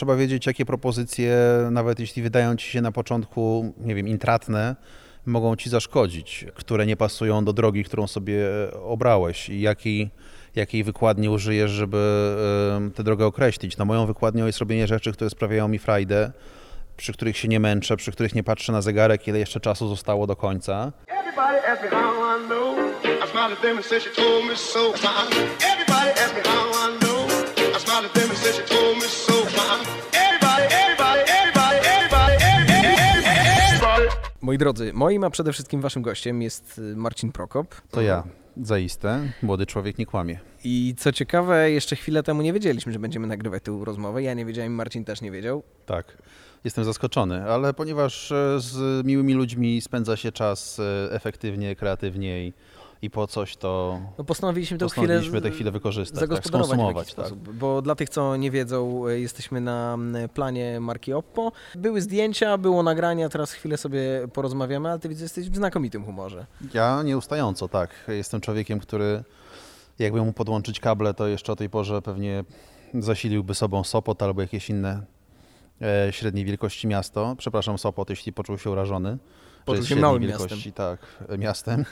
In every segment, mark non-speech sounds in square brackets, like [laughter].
trzeba wiedzieć, jakie propozycje, nawet jeśli wydają ci się na początku, nie wiem, intratne, mogą ci zaszkodzić, które nie pasują do drogi, którą sobie obrałeś i jaki, jakiej wykładni użyjesz, żeby tę drogę określić. No moją wykładnią jest robienie rzeczy, które sprawiają mi frajdę, przy których się nie męczę, przy których nie patrzę na zegarek, ile jeszcze czasu zostało do końca. Everybody Moi drodzy, moim, a przede wszystkim waszym gościem jest y, Marcin Prokop. To ja, zaiste. Młody człowiek nie kłamie. I co ciekawe, jeszcze chwilę temu nie wiedzieliśmy, że będziemy nagrywać tę rozmowę. Ja nie wiedziałem, Marcin też nie wiedział. Tak. Jestem zaskoczony, ale ponieważ e, z miłymi ludźmi spędza się czas e, efektywnie, kreatywnie i, po coś, to no postanowiliśmy tę postanowiliśmy chwilę, tę chwilę wykorzystać, tak, zagospodarować skonsumować. w Tak. sposób. Bo dla tych, co nie wiedzą, e, jesteśmy na planie marki Oppo. Były zdjęcia, było nagranie, a teraz chwilę sobie porozmawiamy, ale ty widzę, jesteś w znakomitym humorze. Ja nieustająco, tak. Jestem człowiekiem, który jakby mu podłączyć kable, to jeszcze o tej porze pewnie zasiliłby sobą Sopot albo jakieś inne e, średniej wielkości miasto. Przepraszam Sopot, jeśli poczuł się urażony. Poczuł się małym wielkości, miastem. Tak, miastem.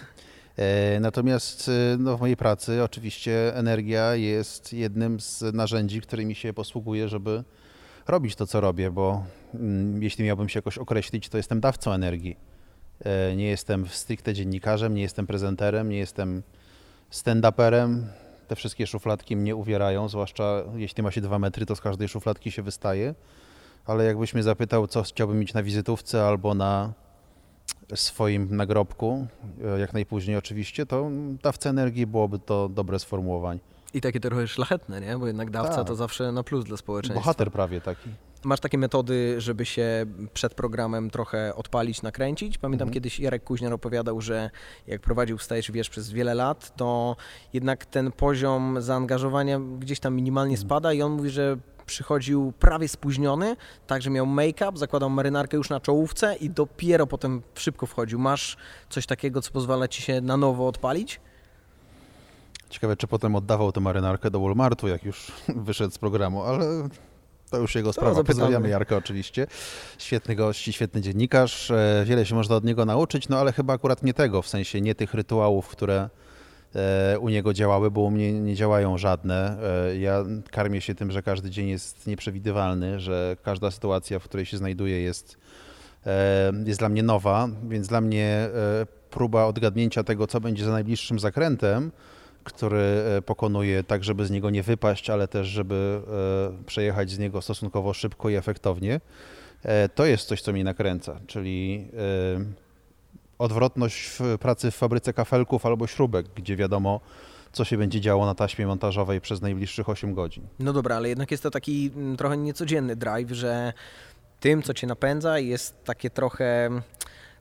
E, natomiast e, no, w mojej pracy oczywiście energia jest jednym z narzędzi, którymi się posługuję, żeby robić to, co robię, bo mm, jeśli miałbym się jakoś określić, to jestem dawcą energii. E, Nie jestem stricte dziennikarzem, nie jestem prezenterem, nie jestem stand-uperem. Te wszystkie szufladki mnie uwierają, zwłaszcza jeśli ma się dwa metry, to z każdej szufladki się wystaje. Ale jakbyś mnie zapytał, co chciałbym mieć na wizytówce albo na swoim nagrobku, e, jak najpóźniej oczywiście, to dawca energii byłoby to dobre sformułowanie. I takie trochę szlachetne, nie? Bo jednak dawca Tak. to zawsze na plus dla społeczeństwa. Bohater prawie taki. Masz takie metody, żeby się przed programem trochę odpalić, nakręcić? Pamiętam Mhm. kiedyś Jarek Kuźniar opowiadał, że jak prowadził Wstajesz Wiesz przez wiele lat, to jednak ten poziom zaangażowania gdzieś tam minimalnie Mhm. spada i on mówi, że przychodził prawie spóźniony, tak, że miał make-up, zakładał marynarkę już na czołówce i dopiero potem szybko wchodził. Masz coś takiego, co pozwala ci się na nowo odpalić? Ciekawe, czy potem oddawał tę marynarkę do Walmartu, jak już [laughs] wyszedł z programu, ale to już jego sprawa. zapytamy. Pozdrawiamy Jarka oczywiście. Świetny gość, świetny dziennikarz. E, Wiele się można od niego nauczyć, no ale chyba akurat nie tego, w sensie nie tych rytuałów, które u niego działały, bo u mnie nie działają żadne. E, Ja karmię się tym, że każdy dzień jest nieprzewidywalny, że każda sytuacja, w której się znajduję jest, e, jest dla mnie nowa, więc dla mnie e, próba odgadnięcia tego, co będzie za najbliższym zakrętem, który e, pokonuję tak, żeby z niego nie wypaść, ale też, żeby e, przejechać z niego stosunkowo szybko i efektownie, e, to jest coś, co mnie nakręca, czyli e, odwrotność w pracy w fabryce kafelków albo śrubek, gdzie wiadomo, co się będzie działo na taśmie montażowej przez najbliższych 8 godzin. No dobra, ale jednak jest to taki mm, trochę niecodzienny drive, że tym, co cię napędza, jest takie trochę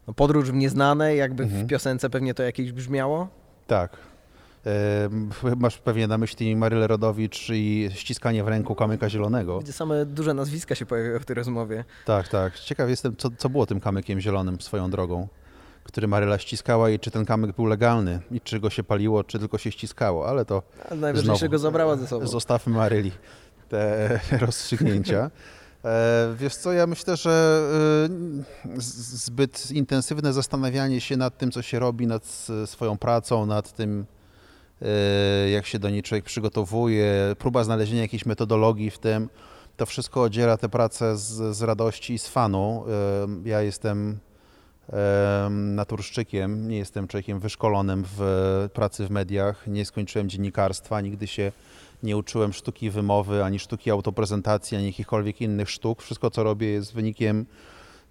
no, podróż w nieznane, jakby Mhm. w piosence pewnie to jakieś brzmiało. Tak. E, Masz pewnie na myśli Marylę Rodowicz i ściskanie w ręku kamyka zielonego. Widzę, same duże nazwiska się pojawiają w tej rozmowie. Tak, tak. Ciekaw jestem, co, co było tym kamykiem zielonym swoją drogą, który Maryla ściskała i czy ten kamyk był legalny i czy go się paliło, czy tylko się ściskało, ale to A najważniejszego zabrała ze sobą. zostawmy Maryli te [laughs] rozstrzygnięcia. E, Wiesz co, ja myślę, że e, zbyt intensywne zastanawianie się nad tym, co się robi, nad swoją pracą, nad tym, e, jak się do niej człowiek przygotowuje, próba znalezienia jakiejś metodologii w tym, to wszystko odziera tę pracę z, z radości i z fanu. Ja jestem em, naturszczykiem, nie jestem człowiekiem wyszkolonym w pracy w mediach, nie skończyłem dziennikarstwa, nigdy się nie uczyłem sztuki wymowy, ani sztuki autoprezentacji, ani jakichkolwiek innych sztuk. Wszystko, co robię, jest wynikiem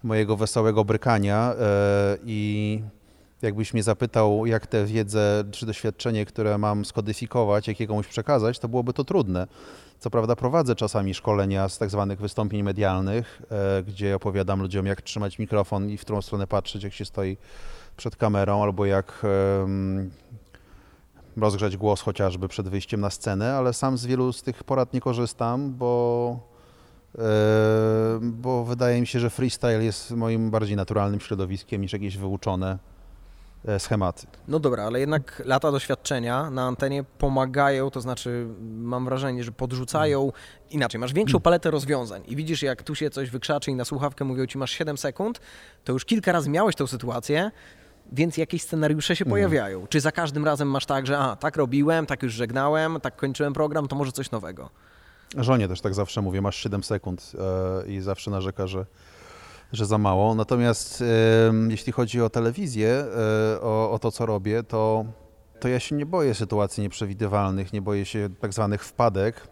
mojego wesołego brykania e, i jakbyś mnie zapytał, jak tę wiedzę czy doświadczenie, które mam skodyfikować, jak je komuś przekazać, to byłoby to trudne. Co prawda prowadzę czasami szkolenia z tak zwanych wystąpień medialnych, e, gdzie opowiadam ludziom, jak trzymać mikrofon i w którą stronę patrzeć, jak się stoi przed kamerą, albo jak rozgrzać głos chociażby przed wyjściem na scenę, ale sam z wielu z tych porad nie korzystam, bo, e, bo wydaje mi się, że freestyle jest moim bardziej naturalnym środowiskiem niż jakieś wyuczone schematy. No dobra, ale jednak lata doświadczenia na antenie pomagają, to znaczy mam wrażenie, że podrzucają inaczej. Masz większą paletę rozwiązań i widzisz, jak tu się coś wykrzaczy i na słuchawkę mówią ci masz 7 sekund, to już kilka razy miałeś tą sytuację, więc jakieś scenariusze się pojawiają. Czy za każdym razem masz tak, że a, tak robiłem, tak już żegnałem, tak kończyłem program, to może coś nowego? Żonie też tak zawsze mówię, masz 7 sekund e, i zawsze narzeka, że, że za mało. Natomiast jeśli chodzi o telewizję, e, o, o to, co robię, to, to ja się nie boję sytuacji nieprzewidywalnych, nie boję się tak zwanych wpadek,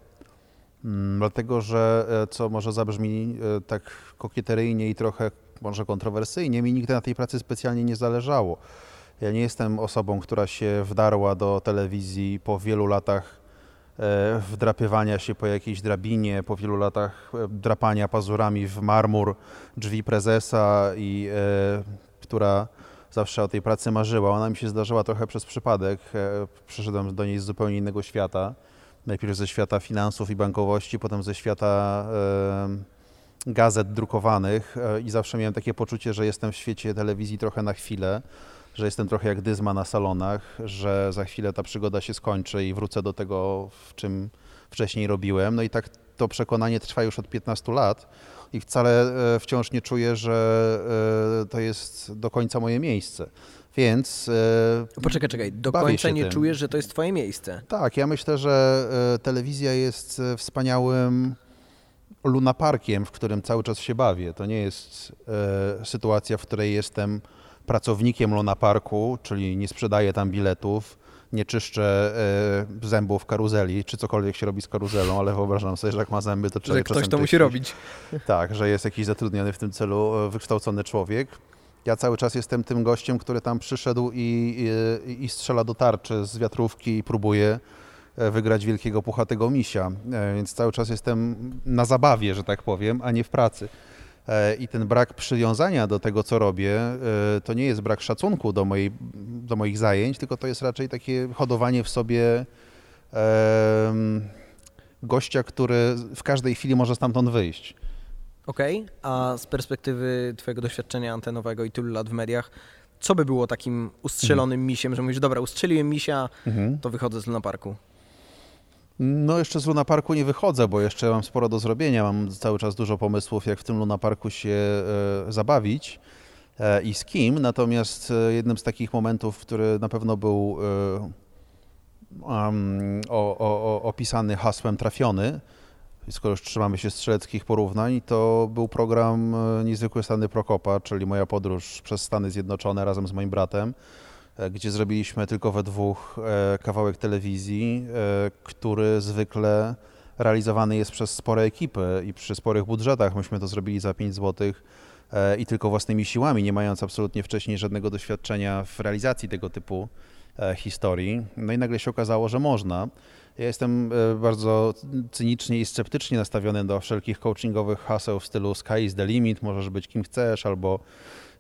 mm, dlatego że, e, co może zabrzmi e, tak kokieteryjnie i trochę może kontrowersyjnie, mi nigdy na tej pracy specjalnie nie zależało. Ja nie jestem osobą, która się wdarła do telewizji po wielu latach wdrapywania się po jakiejś drabinie, po wielu latach e, drapania pazurami w marmur drzwi prezesa i e, która zawsze o tej pracy marzyła. Ona mi się zdarzyła trochę przez przypadek. E, Przyszedłem do niej z zupełnie innego świata. Najpierw ze świata finansów i bankowości, potem ze świata e, gazet drukowanych e, i zawsze miałem takie poczucie, że jestem w świecie telewizji trochę na chwilę, że jestem trochę jak dyzma na salonach, że za chwilę ta przygoda się skończy i wrócę do tego, w czym wcześniej robiłem. No i tak to przekonanie trwa już od 15 lat i wcale e, wciąż nie czuję, że e, to jest do końca moje miejsce. Więc e, Poczekaj, czekaj, do końca nie tym. czujesz, że to jest twoje miejsce. tak, ja myślę, że telewizja jest wspaniałym lunaparkiem, w którym cały czas się bawię. To nie jest sytuacja, w której jestem pracownikiem lunaparku, czyli nie sprzedaję tam biletów, nie czyszczę e, zębów karuzeli, czy cokolwiek się robi z karuzelą, ale wyobrażam sobie, że jak ma zęby, to trzeba Że ktoś to musi robić. Tak, że jest jakiś zatrudniony w tym celu e, wykształcony człowiek. Ja cały czas jestem tym gościem, który tam przyszedł i, i, i strzela do tarczy z wiatrówki i próbuje e, wygrać wielkiego puchatego misia. E, Więc cały czas jestem na zabawie, że tak powiem, a nie w pracy. E, I ten brak przywiązania do tego, co robię, e, to nie jest brak szacunku do, mojej, do moich zajęć, tylko to jest raczej takie hodowanie w sobie gościa, który w każdej chwili może stamtąd wyjść. Okej, a z perspektywy twojego doświadczenia antenowego i tylu lat w mediach, co by było takim ustrzelonym misiem, że mówisz, dobra, ustrzeliłem misia, Mhm. to wychodzę z Luna Parku. No jeszcze z Luna Parku nie wychodzę, bo jeszcze mam sporo do zrobienia. Mam cały czas dużo pomysłów, jak w tym Luna Parku się e, zabawić e, i z kim. Natomiast e, jednym z takich momentów, który na pewno był um, o, o, opisany hasłem trafiony, skoro już trzymamy się strzeleckich porównań, to był program Niezwykłe Stany Prokopa, czyli moja podróż przez Stany Zjednoczone razem z moim bratem gdzie zrobiliśmy tylko we dwóch e, kawałek telewizji, e, który zwykle realizowany jest przez spore ekipy i przy sporych budżetach. Myśmy to zrobili za 5 zł i tylko własnymi siłami, nie mając absolutnie wcześniej żadnego doświadczenia w realizacji tego typu e, historii. No i nagle się okazało, że można. Ja jestem e, bardzo cynicznie i sceptycznie nastawiony do wszelkich coachingowych haseł w stylu sky is the limit, możesz być kim chcesz, albo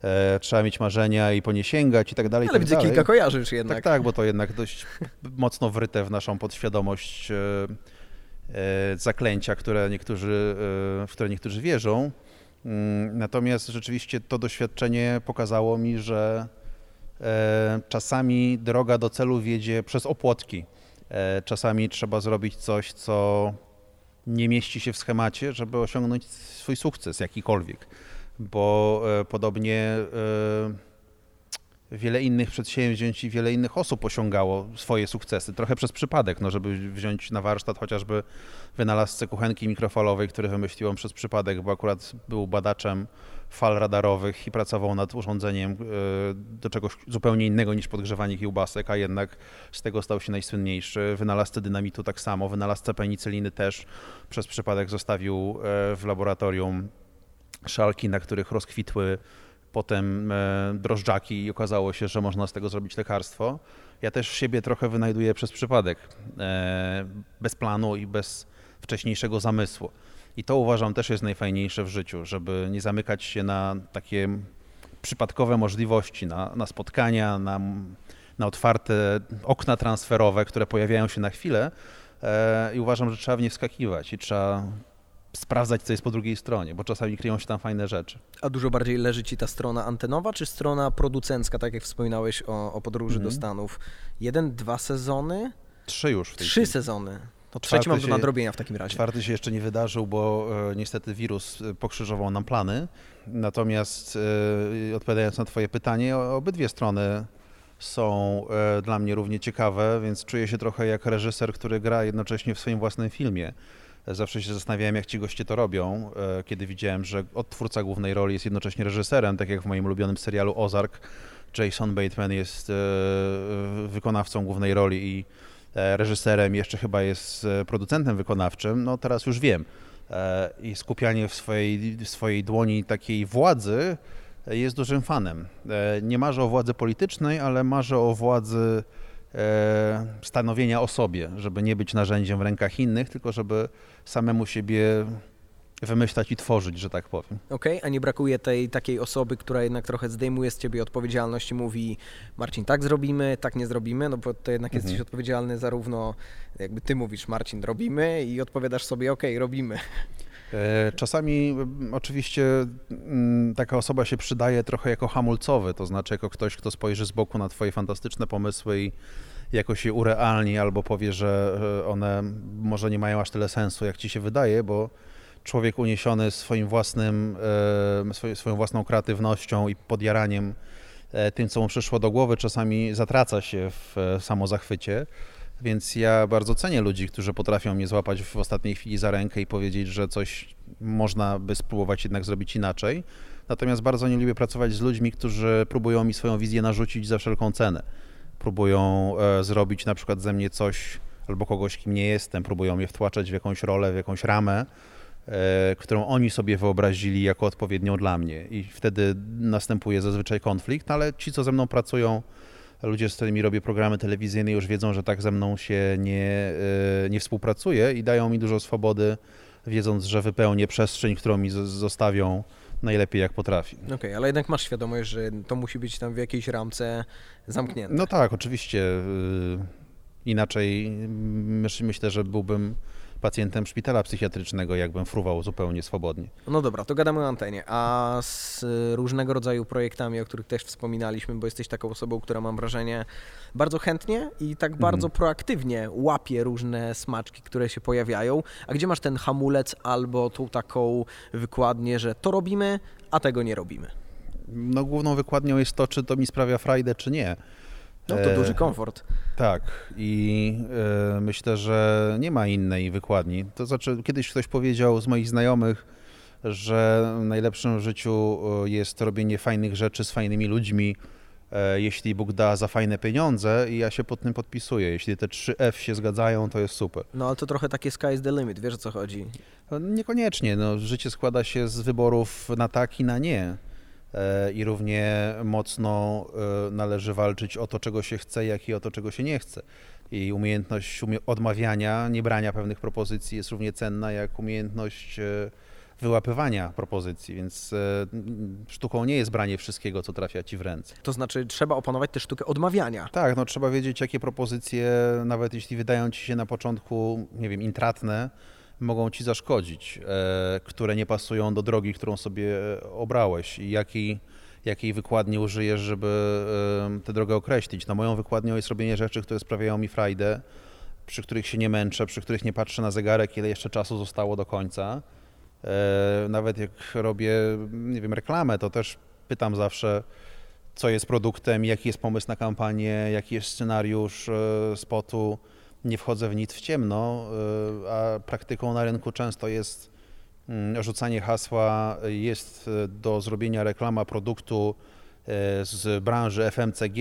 e, trzeba mieć marzenia i po nie sięgać i tak dalej. Ale tak widzę dalej. kilka kojarzysz jednak. Tak, tak, bo to jednak dość [laughs] mocno wryte w naszą podświadomość e, e, zaklęcia, które niektórzy, e, w które niektórzy wierzą. Mm, Natomiast rzeczywiście to doświadczenie pokazało mi, że e, czasami droga do celu wiedzie przez opłotki. E, Czasami trzeba zrobić coś, co nie mieści się w schemacie, żeby osiągnąć swój sukces jakikolwiek. Bo e, podobnie e, wiele innych przedsięwzięć i wiele innych osób osiągało swoje sukcesy, trochę przez przypadek, no żeby wziąć na warsztat chociażby wynalazcę kuchenki mikrofalowej, który wymyśliłem przez przypadek, bo akurat był badaczem fal radarowych i pracował nad urządzeniem e, do czegoś zupełnie innego niż podgrzewanie kiełbasek, a jednak z tego stał się najsłynniejszy. Wynalazcę dynamitu tak samo, wynalazcę penicyliny też przez przypadek zostawił w laboratorium szalki, na których rozkwitły potem e, drożdżaki i okazało się, że można z tego zrobić lekarstwo. Ja też siebie trochę wynajduję przez przypadek, e, bez planu i bez wcześniejszego zamysłu. I to uważam też jest najfajniejsze w życiu, żeby nie zamykać się na takie przypadkowe możliwości, na, na spotkania, na, na otwarte okna transferowe, które pojawiają się na chwilę. E, I uważam, że trzeba w nie wskakiwać i trzeba sprawdzać, co jest po drugiej stronie, bo czasami kryją się tam fajne rzeczy. A dużo bardziej leży ci ta strona antenowa, czy strona producencka, tak jak wspominałeś o, o podróży Mhm. do Stanów? Jeden, dwa sezony? Trzy już w tej Trzy chwili. sezony. To trzeci mam do nadrobienia w takim razie. Czwarty się jeszcze nie wydarzył, bo e, niestety wirus e, pokrzyżował nam plany. Natomiast e, odpowiadając na Twoje pytanie, obydwie strony są e, dla mnie równie ciekawe, więc czuję się trochę jak reżyser, który gra jednocześnie w swoim własnym filmie. Zawsze się zastanawiałem, jak ci goście to robią, e, kiedy widziałem, że odtwórca głównej roli jest jednocześnie reżyserem, tak jak w moim ulubionym serialu Ozark. Jason Bateman jest e, wykonawcą głównej roli i e, reżyserem, jeszcze chyba jest producentem wykonawczym, no teraz już wiem. I skupianie w swojej, w swojej dłoni takiej władzy jest dużym fanem. Nie marzę o władzy politycznej, ale marzę o władzy stanowienia o sobie, żeby nie być narzędziem w rękach innych, tylko żeby samemu siebie wymyślać i tworzyć, że tak powiem. Okej, a nie brakuje tej takiej osoby, która jednak trochę zdejmuje z ciebie odpowiedzialność i mówi Marcin, tak zrobimy, tak nie zrobimy, no bo to jednak Mhm. jesteś odpowiedzialny zarówno, jakby ty mówisz Marcin, robimy i odpowiadasz sobie, okej, robimy. E, Czasami m, oczywiście mm, taka osoba się przydaje trochę jako hamulcowy, to znaczy jako ktoś, kto spojrzy z boku na twoje fantastyczne pomysły i jakoś je urealni albo powie, że one może nie mają aż tyle sensu, jak ci się wydaje, bo człowiek uniesiony swoim własnym, e, swoją własną kreatywnością i podjaraniem e, tym, co mu przyszło do głowy, czasami zatraca się w samozachwycie. Więc ja bardzo cenię ludzi, którzy potrafią mnie złapać w ostatniej chwili za rękę i powiedzieć, że coś można by spróbować jednak zrobić inaczej. Natomiast bardzo nie lubię pracować z ludźmi, którzy próbują mi swoją wizję narzucić za wszelką cenę. Próbują e, zrobić na przykład ze mnie coś albo kogoś, kim nie jestem, próbują mnie wtłaczać w jakąś rolę, w jakąś ramę, e, którą oni sobie wyobrazili jako odpowiednią dla mnie. I wtedy następuje zazwyczaj konflikt, ale ci, co ze mną pracują, ludzie, z którymi robię programy telewizyjne, już wiedzą, że tak ze mną się nie, e, nie współpracuje i dają mi dużo swobody, wiedząc, że wypełnię przestrzeń, którą mi zostawią najlepiej jak potrafi. Okej, ale jednak masz świadomość, że to musi być tam w jakiejś ramce zamknięte. No tak, oczywiście. y, Inaczej myś- myślę, że byłbym pacjentem szpitala psychiatrycznego, jakbym fruwał zupełnie swobodnie. No dobra, to gadamy o antenie. A z różnego rodzaju projektami, o których też wspominaliśmy, bo jesteś taką osobą, która mam wrażenie bardzo chętnie i tak bardzo proaktywnie łapie różne smaczki, które się pojawiają. A gdzie masz ten hamulec albo tą taką wykładnię, że to robimy, a tego nie robimy? No główną wykładnią jest to, czy to mi sprawia frajdę, czy nie. No to E, duży komfort. Tak, i e, myślę, że nie ma innej wykładni. To znaczy, kiedyś ktoś powiedział z moich znajomych, że najlepszym w życiu e, jest robienie fajnych rzeczy z fajnymi ludźmi, e, jeśli Bóg da za fajne pieniądze, i ja się pod tym podpisuję. Jeśli te trzy F się zgadzają, to jest super. No ale to trochę takie sky is the limit, wiesz o co chodzi? No, Niekoniecznie. No, życie składa się z wyborów na tak i na nie. E, I równie mocno e, należy walczyć o to, czego się chce, jak i o to, czego się nie chce. I umiejętność umie- odmawiania, nie brania pewnych propozycji jest równie cenna, jak umiejętność e, wyłapywania propozycji. Więc sztuką nie jest branie wszystkiego, co trafia ci w ręce. To znaczy trzeba opanować tę sztukę odmawiania. Tak, no trzeba wiedzieć, jakie propozycje, nawet jeśli wydają ci się na początku, nie wiem, intratne, mogą ci zaszkodzić, e, które nie pasują do drogi, którą sobie e, obrałeś i jakiej, jakiej wykładni użyjesz, żeby tę drogę określić. No moją wykładnią jest robienie rzeczy, które sprawiają mi frajdę, przy których się nie męczę, przy których nie patrzę na zegarek, ile jeszcze czasu zostało do końca. E, Nawet jak robię, nie wiem, reklamę, to też pytam zawsze, co jest produktem, jaki jest pomysł na kampanię, jaki jest scenariusz spotu. Nie wchodzę w nic w ciemno, e, a praktyką na rynku często jest mm, rzucanie hasła, jest e, do zrobienia reklama produktu e, z branży FMCG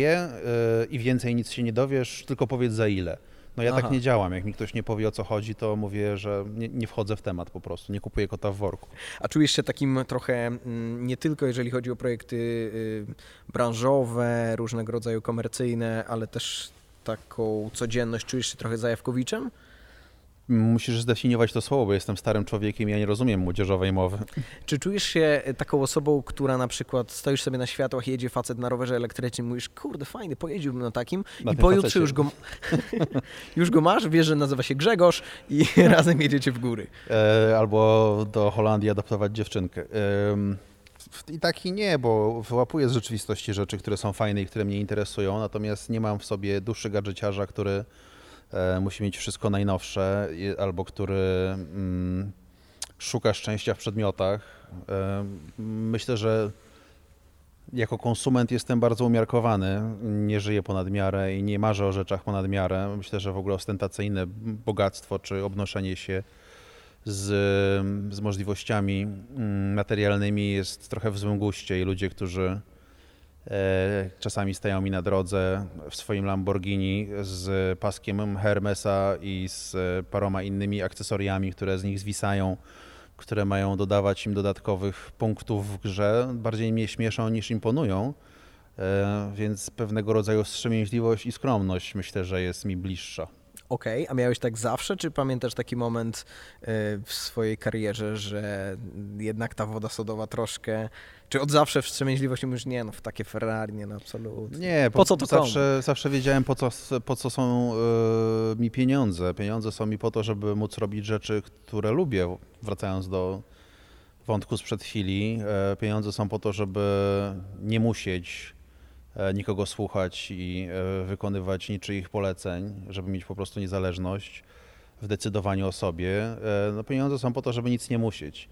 i więcej nic się nie dowiesz, tylko powiedz za ile. No ja Aha. tak nie działam. Jak mi ktoś nie powie o co chodzi, to mówię, że nie, nie wchodzę w temat po prostu, nie kupuję kota w worku. A czujesz się takim trochę, mm, nie tylko jeżeli chodzi o projekty y, branżowe, różnego rodzaju komercyjne, ale też taką codzienność, czujesz się trochę zajawkowiczem? Musisz zdefiniować to słowo, bo jestem starym człowiekiem i ja nie rozumiem młodzieżowej mowy. Czy czujesz się taką osobą, która na przykład stoisz sobie na światłach, jedzie facet na rowerze elektrycznym, mówisz, kurde, fajny, pojeździłbym na takim Na i pojutrze facecie. już go, [laughs] już go masz, wiesz, że nazywa się Grzegorz i [laughs] razem jedziecie w góry. E, albo do Holandii adoptować dziewczynkę. W- I tak i nie, bo wyłapuję z rzeczywistości rzeczy, które są fajne i które mnie interesują, natomiast nie mam w sobie duszy gadżeciarza, który e, musi mieć wszystko najnowsze albo który mm, szuka szczęścia w przedmiotach. E, myślę, że jako konsument jestem bardzo umiarkowany, nie żyję ponad miarę i nie marzę o rzeczach ponad miarę. Myślę, że w ogóle ostentacyjne bogactwo czy obnoszenie się z, z możliwościami mm, materialnymi jest trochę w złym guście i ludzie, którzy e, czasami stają mi na drodze w swoim Lamborghini z paskiem Hermesa i z paroma innymi akcesoriami, które z nich zwisają, które mają dodawać im dodatkowych punktów w grze, bardziej mnie śmieszą niż imponują. E, Więc pewnego rodzaju wstrzemięźliwość i skromność myślę, że jest mi bliższa. Okej, a miałeś tak zawsze, czy pamiętasz taki moment e, w swojej karierze, że jednak ta woda sodowa troszkę, czy od zawsze wstrzemięźliwości mówisz, nie no, w takie Ferrari, nie no, absolutnie. Nie, Po co to zawsze, zawsze wiedziałem, po co, po co są e, mi pieniądze. Pieniądze są mi po to, żeby móc robić rzeczy, które lubię. Wracając do wątku sprzed chwili, e, pieniądze są po to, żeby nie musieć nikogo słuchać i e, wykonywać niczyich poleceń, żeby mieć po prostu niezależność w decydowaniu o sobie. E, no, pieniądze są po to, żeby nic nie musieć.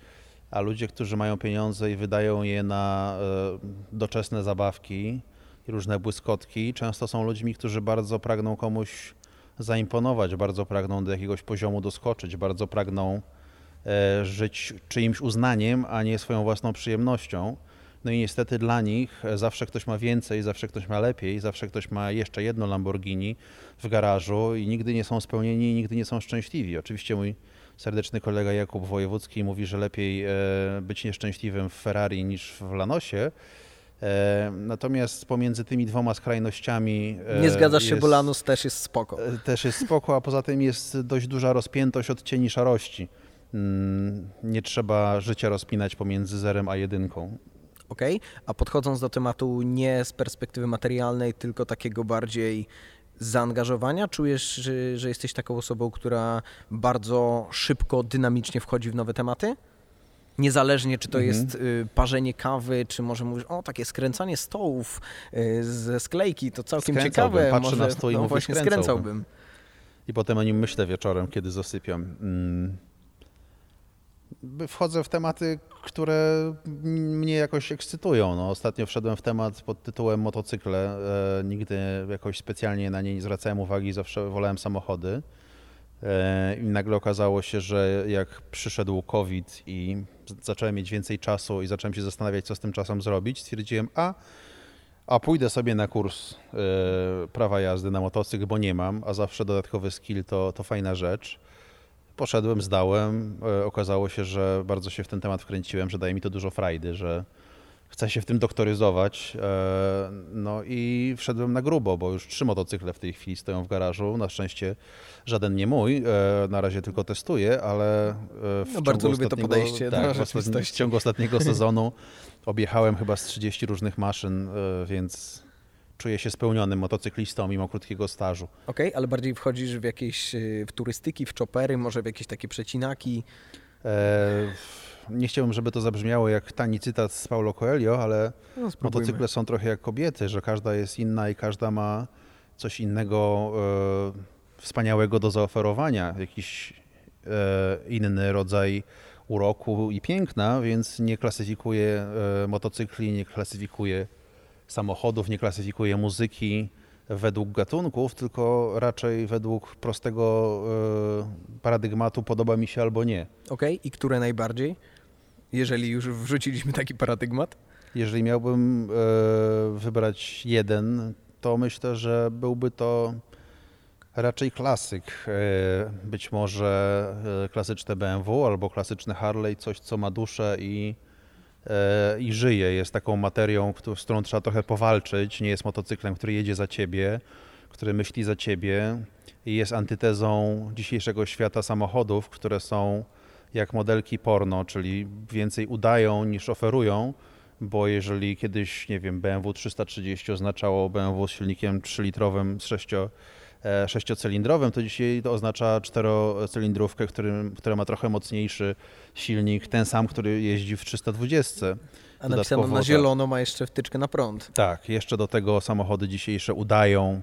A ludzie, którzy mają pieniądze i wydają je na e, doczesne zabawki i różne błyskotki, często są ludźmi, którzy bardzo pragną komuś zaimponować, bardzo pragną do jakiegoś poziomu doskoczyć, bardzo pragną e, żyć czyimś uznaniem, a nie swoją własną przyjemnością. No i niestety dla nich e, zawsze ktoś ma więcej, zawsze ktoś ma lepiej, zawsze ktoś ma jeszcze jedno Lamborghini w garażu i nigdy nie są spełnieni, i nigdy nie są szczęśliwi. Oczywiście mój serdeczny kolega Jakub Wojewódzki mówi, że lepiej e, być nieszczęśliwym w Ferrari niż w Lanosie. E, Natomiast pomiędzy tymi dwoma skrajnościami Nie zgadzasz się, jest- bo Lanus też jest spoko. też jest spoko, a poza tym jest dość duża rozpiętość odcieni szarości. Mm, Nie trzeba życia rozpinać pomiędzy zerem a jedynką. Okej, a podchodząc do tematu nie z perspektywy materialnej, tylko takiego bardziej zaangażowania, czujesz, że, że jesteś taką osobą, która bardzo szybko, dynamicznie wchodzi w nowe tematy? Niezależnie, czy to Mhm. jest y, parzenie kawy, czy może mówisz, o, takie skręcanie stołów y, ze sklejki, to całkiem Skręcałbym, ciekawe. patrzę może, na stół i no mówię, właśnie, skręcałbym. skręcałbym. I potem o nim myślę wieczorem, kiedy zasypiam. Mm. Wchodzę w tematy, które mnie jakoś ekscytują. No, ostatnio wszedłem w temat pod tytułem motocykle. E, nigdy jakoś specjalnie na nie nie zwracałem uwagi, zawsze wolałem samochody. E, I nagle okazało się, że jak przyszedł COVID i zacząłem mieć więcej czasu i zacząłem się zastanawiać, co z tym czasem zrobić, stwierdziłem, a, a pójdę sobie na kurs e, prawa jazdy na motocykl, bo nie mam, a zawsze dodatkowy skill to, to fajna rzecz. Poszedłem, zdałem. E, okazało się, że bardzo się w ten temat wkręciłem, że daje mi to dużo frajdy, że chcę się w tym doktoryzować. E, no i wszedłem na grubo, bo już trzy motocykle w tej chwili stoją w garażu. Na szczęście żaden nie mój, e, na razie tylko testuję, ale w No, bardzo lubię to podejście do tak, w ostatnim- W rzeczywistości. ciągu ostatniego [laughs] sezonu objechałem chyba z 30 różnych maszyn, więc czuję się spełnionym motocyklistą mimo krótkiego stażu. Okej, ale bardziej wchodzisz w jakieś y, w turystyki, w czopery, może w jakieś takie przecinaki. E, nie chciałbym, żeby to zabrzmiało jak tani cytat z Paulo Coelho, ale No, motocykle są trochę jak kobiety, że każda jest inna i każda ma coś innego e, wspaniałego do zaoferowania, jakiś e, inny rodzaj uroku i piękna, więc nie klasyfikuję e, motocykli, nie klasyfikuję samochodów, nie klasyfikuję muzyki według gatunków, tylko raczej według prostego e, paradygmatu podoba mi się albo nie. Okej, i które najbardziej? Jeżeli już wrzuciliśmy taki paradygmat. Jeżeli miałbym e, wybrać jeden, to myślę, że byłby to raczej klasyk. E, być może klasyczne BMW albo klasyczne Harley, coś co ma duszę i, i żyje. Jest taką materią, z którą trzeba trochę powalczyć. Nie jest motocyklem, który jedzie za ciebie, który myśli za ciebie. i jest antytezą dzisiejszego świata samochodów, które są jak modelki porno, czyli więcej udają niż oferują, bo jeżeli kiedyś, nie wiem, BMW 330 oznaczało BMW z silnikiem 3-litrowym z 6 e, sześciocylindrowym, to dzisiaj to oznacza czterocylindrówkę, który, która ma trochę mocniejszy silnik, ten sam, który jeździ w 320. A napisano na zielono ma jeszcze wtyczkę na prąd. Tak, jeszcze do tego samochody dzisiejsze udają,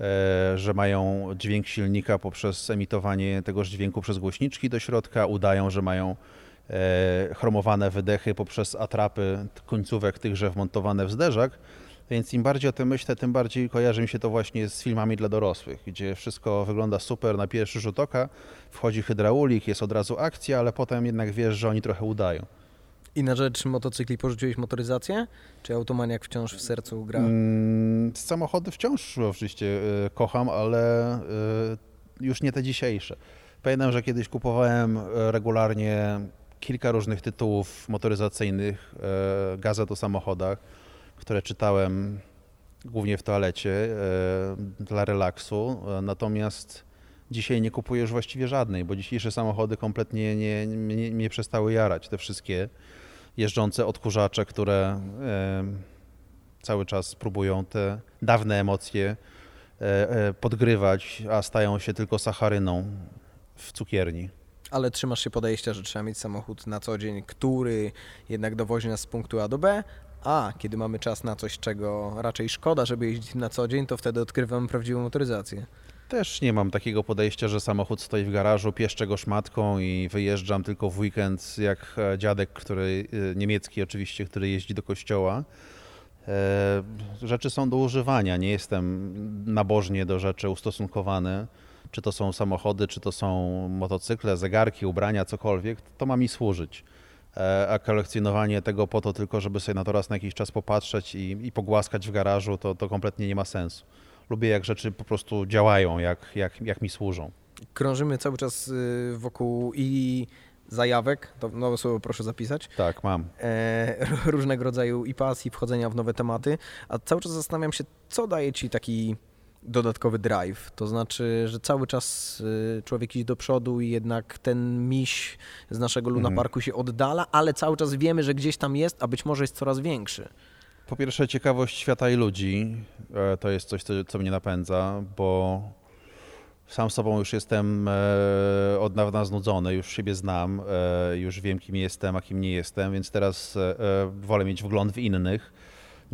e, że mają dźwięk silnika poprzez emitowanie tegoż dźwięku przez głośniczki do środka, udają, że mają e, chromowane wydechy poprzez atrapy końcówek tychże wmontowane w zderzak. Więc im bardziej o tym myślę, tym bardziej kojarzy mi się to właśnie z filmami dla dorosłych, gdzie wszystko wygląda super na pierwszy rzut oka, wchodzi hydraulik, jest od razu akcja, ale potem jednak wiesz, że oni trochę udają. I na rzecz motocykli porzuciłeś motoryzację? Czy automaniak wciąż w sercu gra? Mm, samochody wciąż oczywiście y, kocham, ale y, już nie te dzisiejsze. Pamiętam, że kiedyś kupowałem y, regularnie kilka różnych tytułów motoryzacyjnych, gazet o samochodach, które czytałem głównie w toalecie y, dla relaksu. Natomiast dzisiaj nie kupuję już właściwie żadnej, bo dzisiejsze samochody kompletnie nie, nie, nie przestały jarać. Te wszystkie jeżdżące odkurzacze, które cały czas próbują te dawne emocje e, e, podgrywać, a stają się tylko sacharyną w cukierni. Ale trzymasz się podejścia, że trzeba mieć samochód na co dzień, który jednak dowozi nas z punktu A do B, a kiedy mamy czas na coś, czego raczej szkoda, żeby jeździć na co dzień, to wtedy odkrywamy prawdziwą motoryzację. Też nie mam takiego podejścia, że samochód stoi w garażu, pieszczę go szmatką i wyjeżdżam tylko w weekend, jak e, dziadek, który, e, niemiecki oczywiście, który jeździ do kościoła. E, rzeczy są do używania, nie jestem nabożnie do rzeczy ustosunkowany. Czy to są samochody, czy to są motocykle, zegarki, ubrania, cokolwiek, to ma mi służyć. A kolekcjonowanie tego po to tylko, żeby sobie na to raz na jakiś czas popatrzeć i, i pogłaskać w garażu, to, to kompletnie nie ma sensu lubię jak rzeczy po prostu działają, jak, jak, jak mi służą. Krążymy cały czas y, wokół i zajawek, to nowe słowo proszę zapisać. Tak, mam. E, różnego rodzaju i pasji, wchodzenia w nowe tematy, a cały czas zastanawiam się, co daje ci taki dodatkowy drive. To znaczy, że cały czas y, człowiek idzie do przodu i jednak ten miś z naszego Luna mhm. Parku się oddala, ale cały czas wiemy, że gdzieś tam jest, a być może jest coraz większy. Po pierwsze, ciekawość świata i ludzi e, to jest coś, co, co mnie napędza, bo sam sobą już jestem e, od dawna znudzony, już siebie znam, e, już wiem, kim jestem, a kim nie jestem, więc teraz wolę mieć wgląd w innych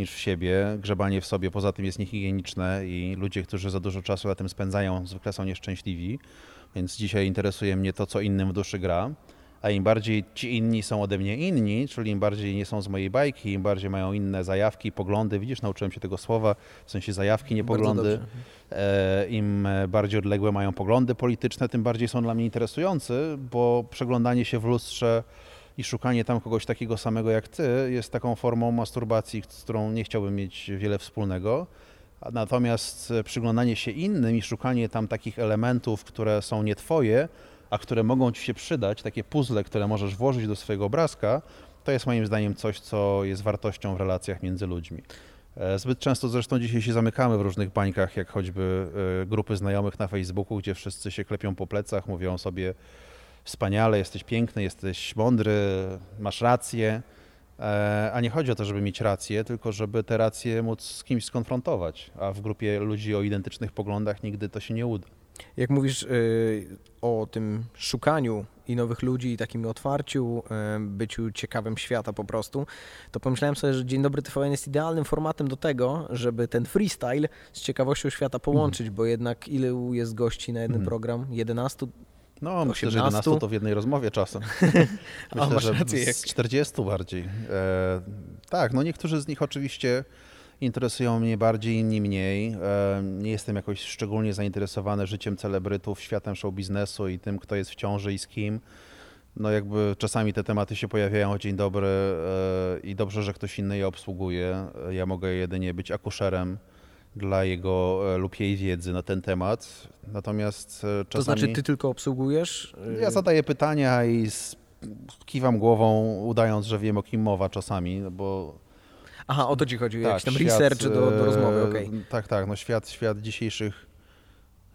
niż w siebie. Grzebanie w sobie poza tym jest niehigieniczne i ludzie, którzy za dużo czasu na tym spędzają, zwykle są nieszczęśliwi. Więc dzisiaj interesuje mnie to, co innym w duszy gra a im bardziej ci inni są ode mnie inni, czyli im bardziej nie są z mojej bajki, im bardziej mają inne zajawki, poglądy, widzisz, nauczyłem się tego słowa, w sensie zajawki, nie poglądy, e, im bardziej odległe mają poglądy polityczne, tym bardziej są dla mnie interesujący, bo przeglądanie się w lustrze i szukanie tam kogoś takiego samego jak ty jest taką formą masturbacji, z którą nie chciałbym mieć wiele wspólnego. Natomiast przyglądanie się innym i szukanie tam takich elementów, które są nie twoje, a które mogą Ci się przydać, takie puzzle, które możesz włożyć do swojego obrazka, to jest moim zdaniem coś, co jest wartością w relacjach między ludźmi. E, zbyt często zresztą dzisiaj się zamykamy w różnych bańkach, jak choćby e, grupy znajomych na Facebooku, gdzie wszyscy się klepią po plecach, mówią sobie wspaniale, jesteś piękny, jesteś mądry, masz rację. E, a nie chodzi o to, żeby mieć rację, tylko żeby te racje móc z kimś skonfrontować, a w grupie ludzi o identycznych poglądach nigdy to się nie uda. Jak mówisz y, o tym szukaniu i nowych ludzi, i takim otwarciu, y, byciu ciekawym świata po prostu, to pomyślałem sobie, że Dzień Dobry TVN jest idealnym formatem do tego, żeby ten freestyle z ciekawością świata połączyć, mm. bo jednak ile jest gości na jeden mm. program? 11? No, 18? myślę, że 11 to w jednej rozmowie czasem. [laughs] myślę, A, że rację, z 40 bardziej. E, tak, no niektórzy z nich oczywiście interesują mnie bardziej, inni mniej. Nie jestem jakoś szczególnie zainteresowany życiem celebrytów, światem show biznesu i tym, kto jest w ciąży i z kim. No jakby czasami te tematy się pojawiają, dzień dobry e, i dobrze, że ktoś inny je obsługuje. Ja mogę jedynie być akuszerem dla jego e, lub jej wiedzy na ten temat. Natomiast czasami... To znaczy ty tylko obsługujesz? Ja zadaję pytania i kiwam głową, udając, że wiem o kim mowa czasami, no bo Aha, o to ci chodzi, tak, jakiś tam świat, research do, do rozmowy, okej. Okay. Tak, tak, no świat, świat dzisiejszych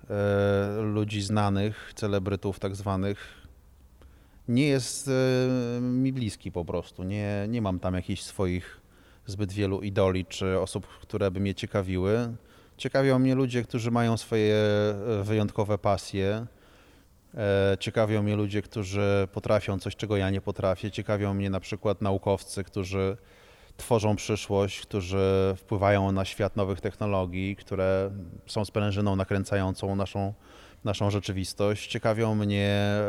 e, ludzi znanych, celebrytów tak zwanych, nie jest e, mi bliski po prostu. Nie, nie mam tam jakichś swoich zbyt wielu idoli czy osób, które by mnie ciekawiły. Ciekawią mnie ludzie, którzy mają swoje e, wyjątkowe pasje. E, ciekawią mnie ludzie, którzy potrafią coś, czego ja nie potrafię. Ciekawią mnie na przykład naukowcy, którzy tworzą przyszłość, którzy wpływają na świat nowych technologii, które są sprężyną nakręcającą naszą, naszą rzeczywistość. Ciekawią mnie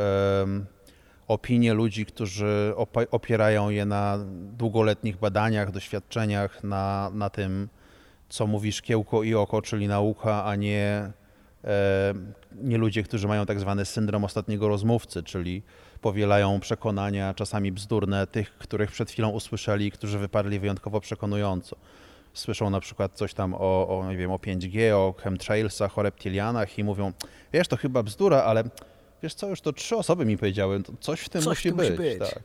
opinie ludzi, którzy opierają je na długoletnich badaniach, doświadczeniach, na, na tym, co mówi szkiełko i oko, czyli nauka, a nie, e, nie ludzie, którzy mają tak zwany syndrom ostatniego rozmówcy, czyli powielają przekonania, czasami bzdurne, tych, których przed chwilą usłyszeli, którzy wypadli wyjątkowo przekonująco. Słyszą na przykład coś tam o, o, nie wiem, o 5G, o chemtrailsach, o reptilianach i mówią, wiesz, to chyba bzdura, ale wiesz co, już to trzy osoby mi powiedziały, to coś w tym coś musi, być. musi być. Tak.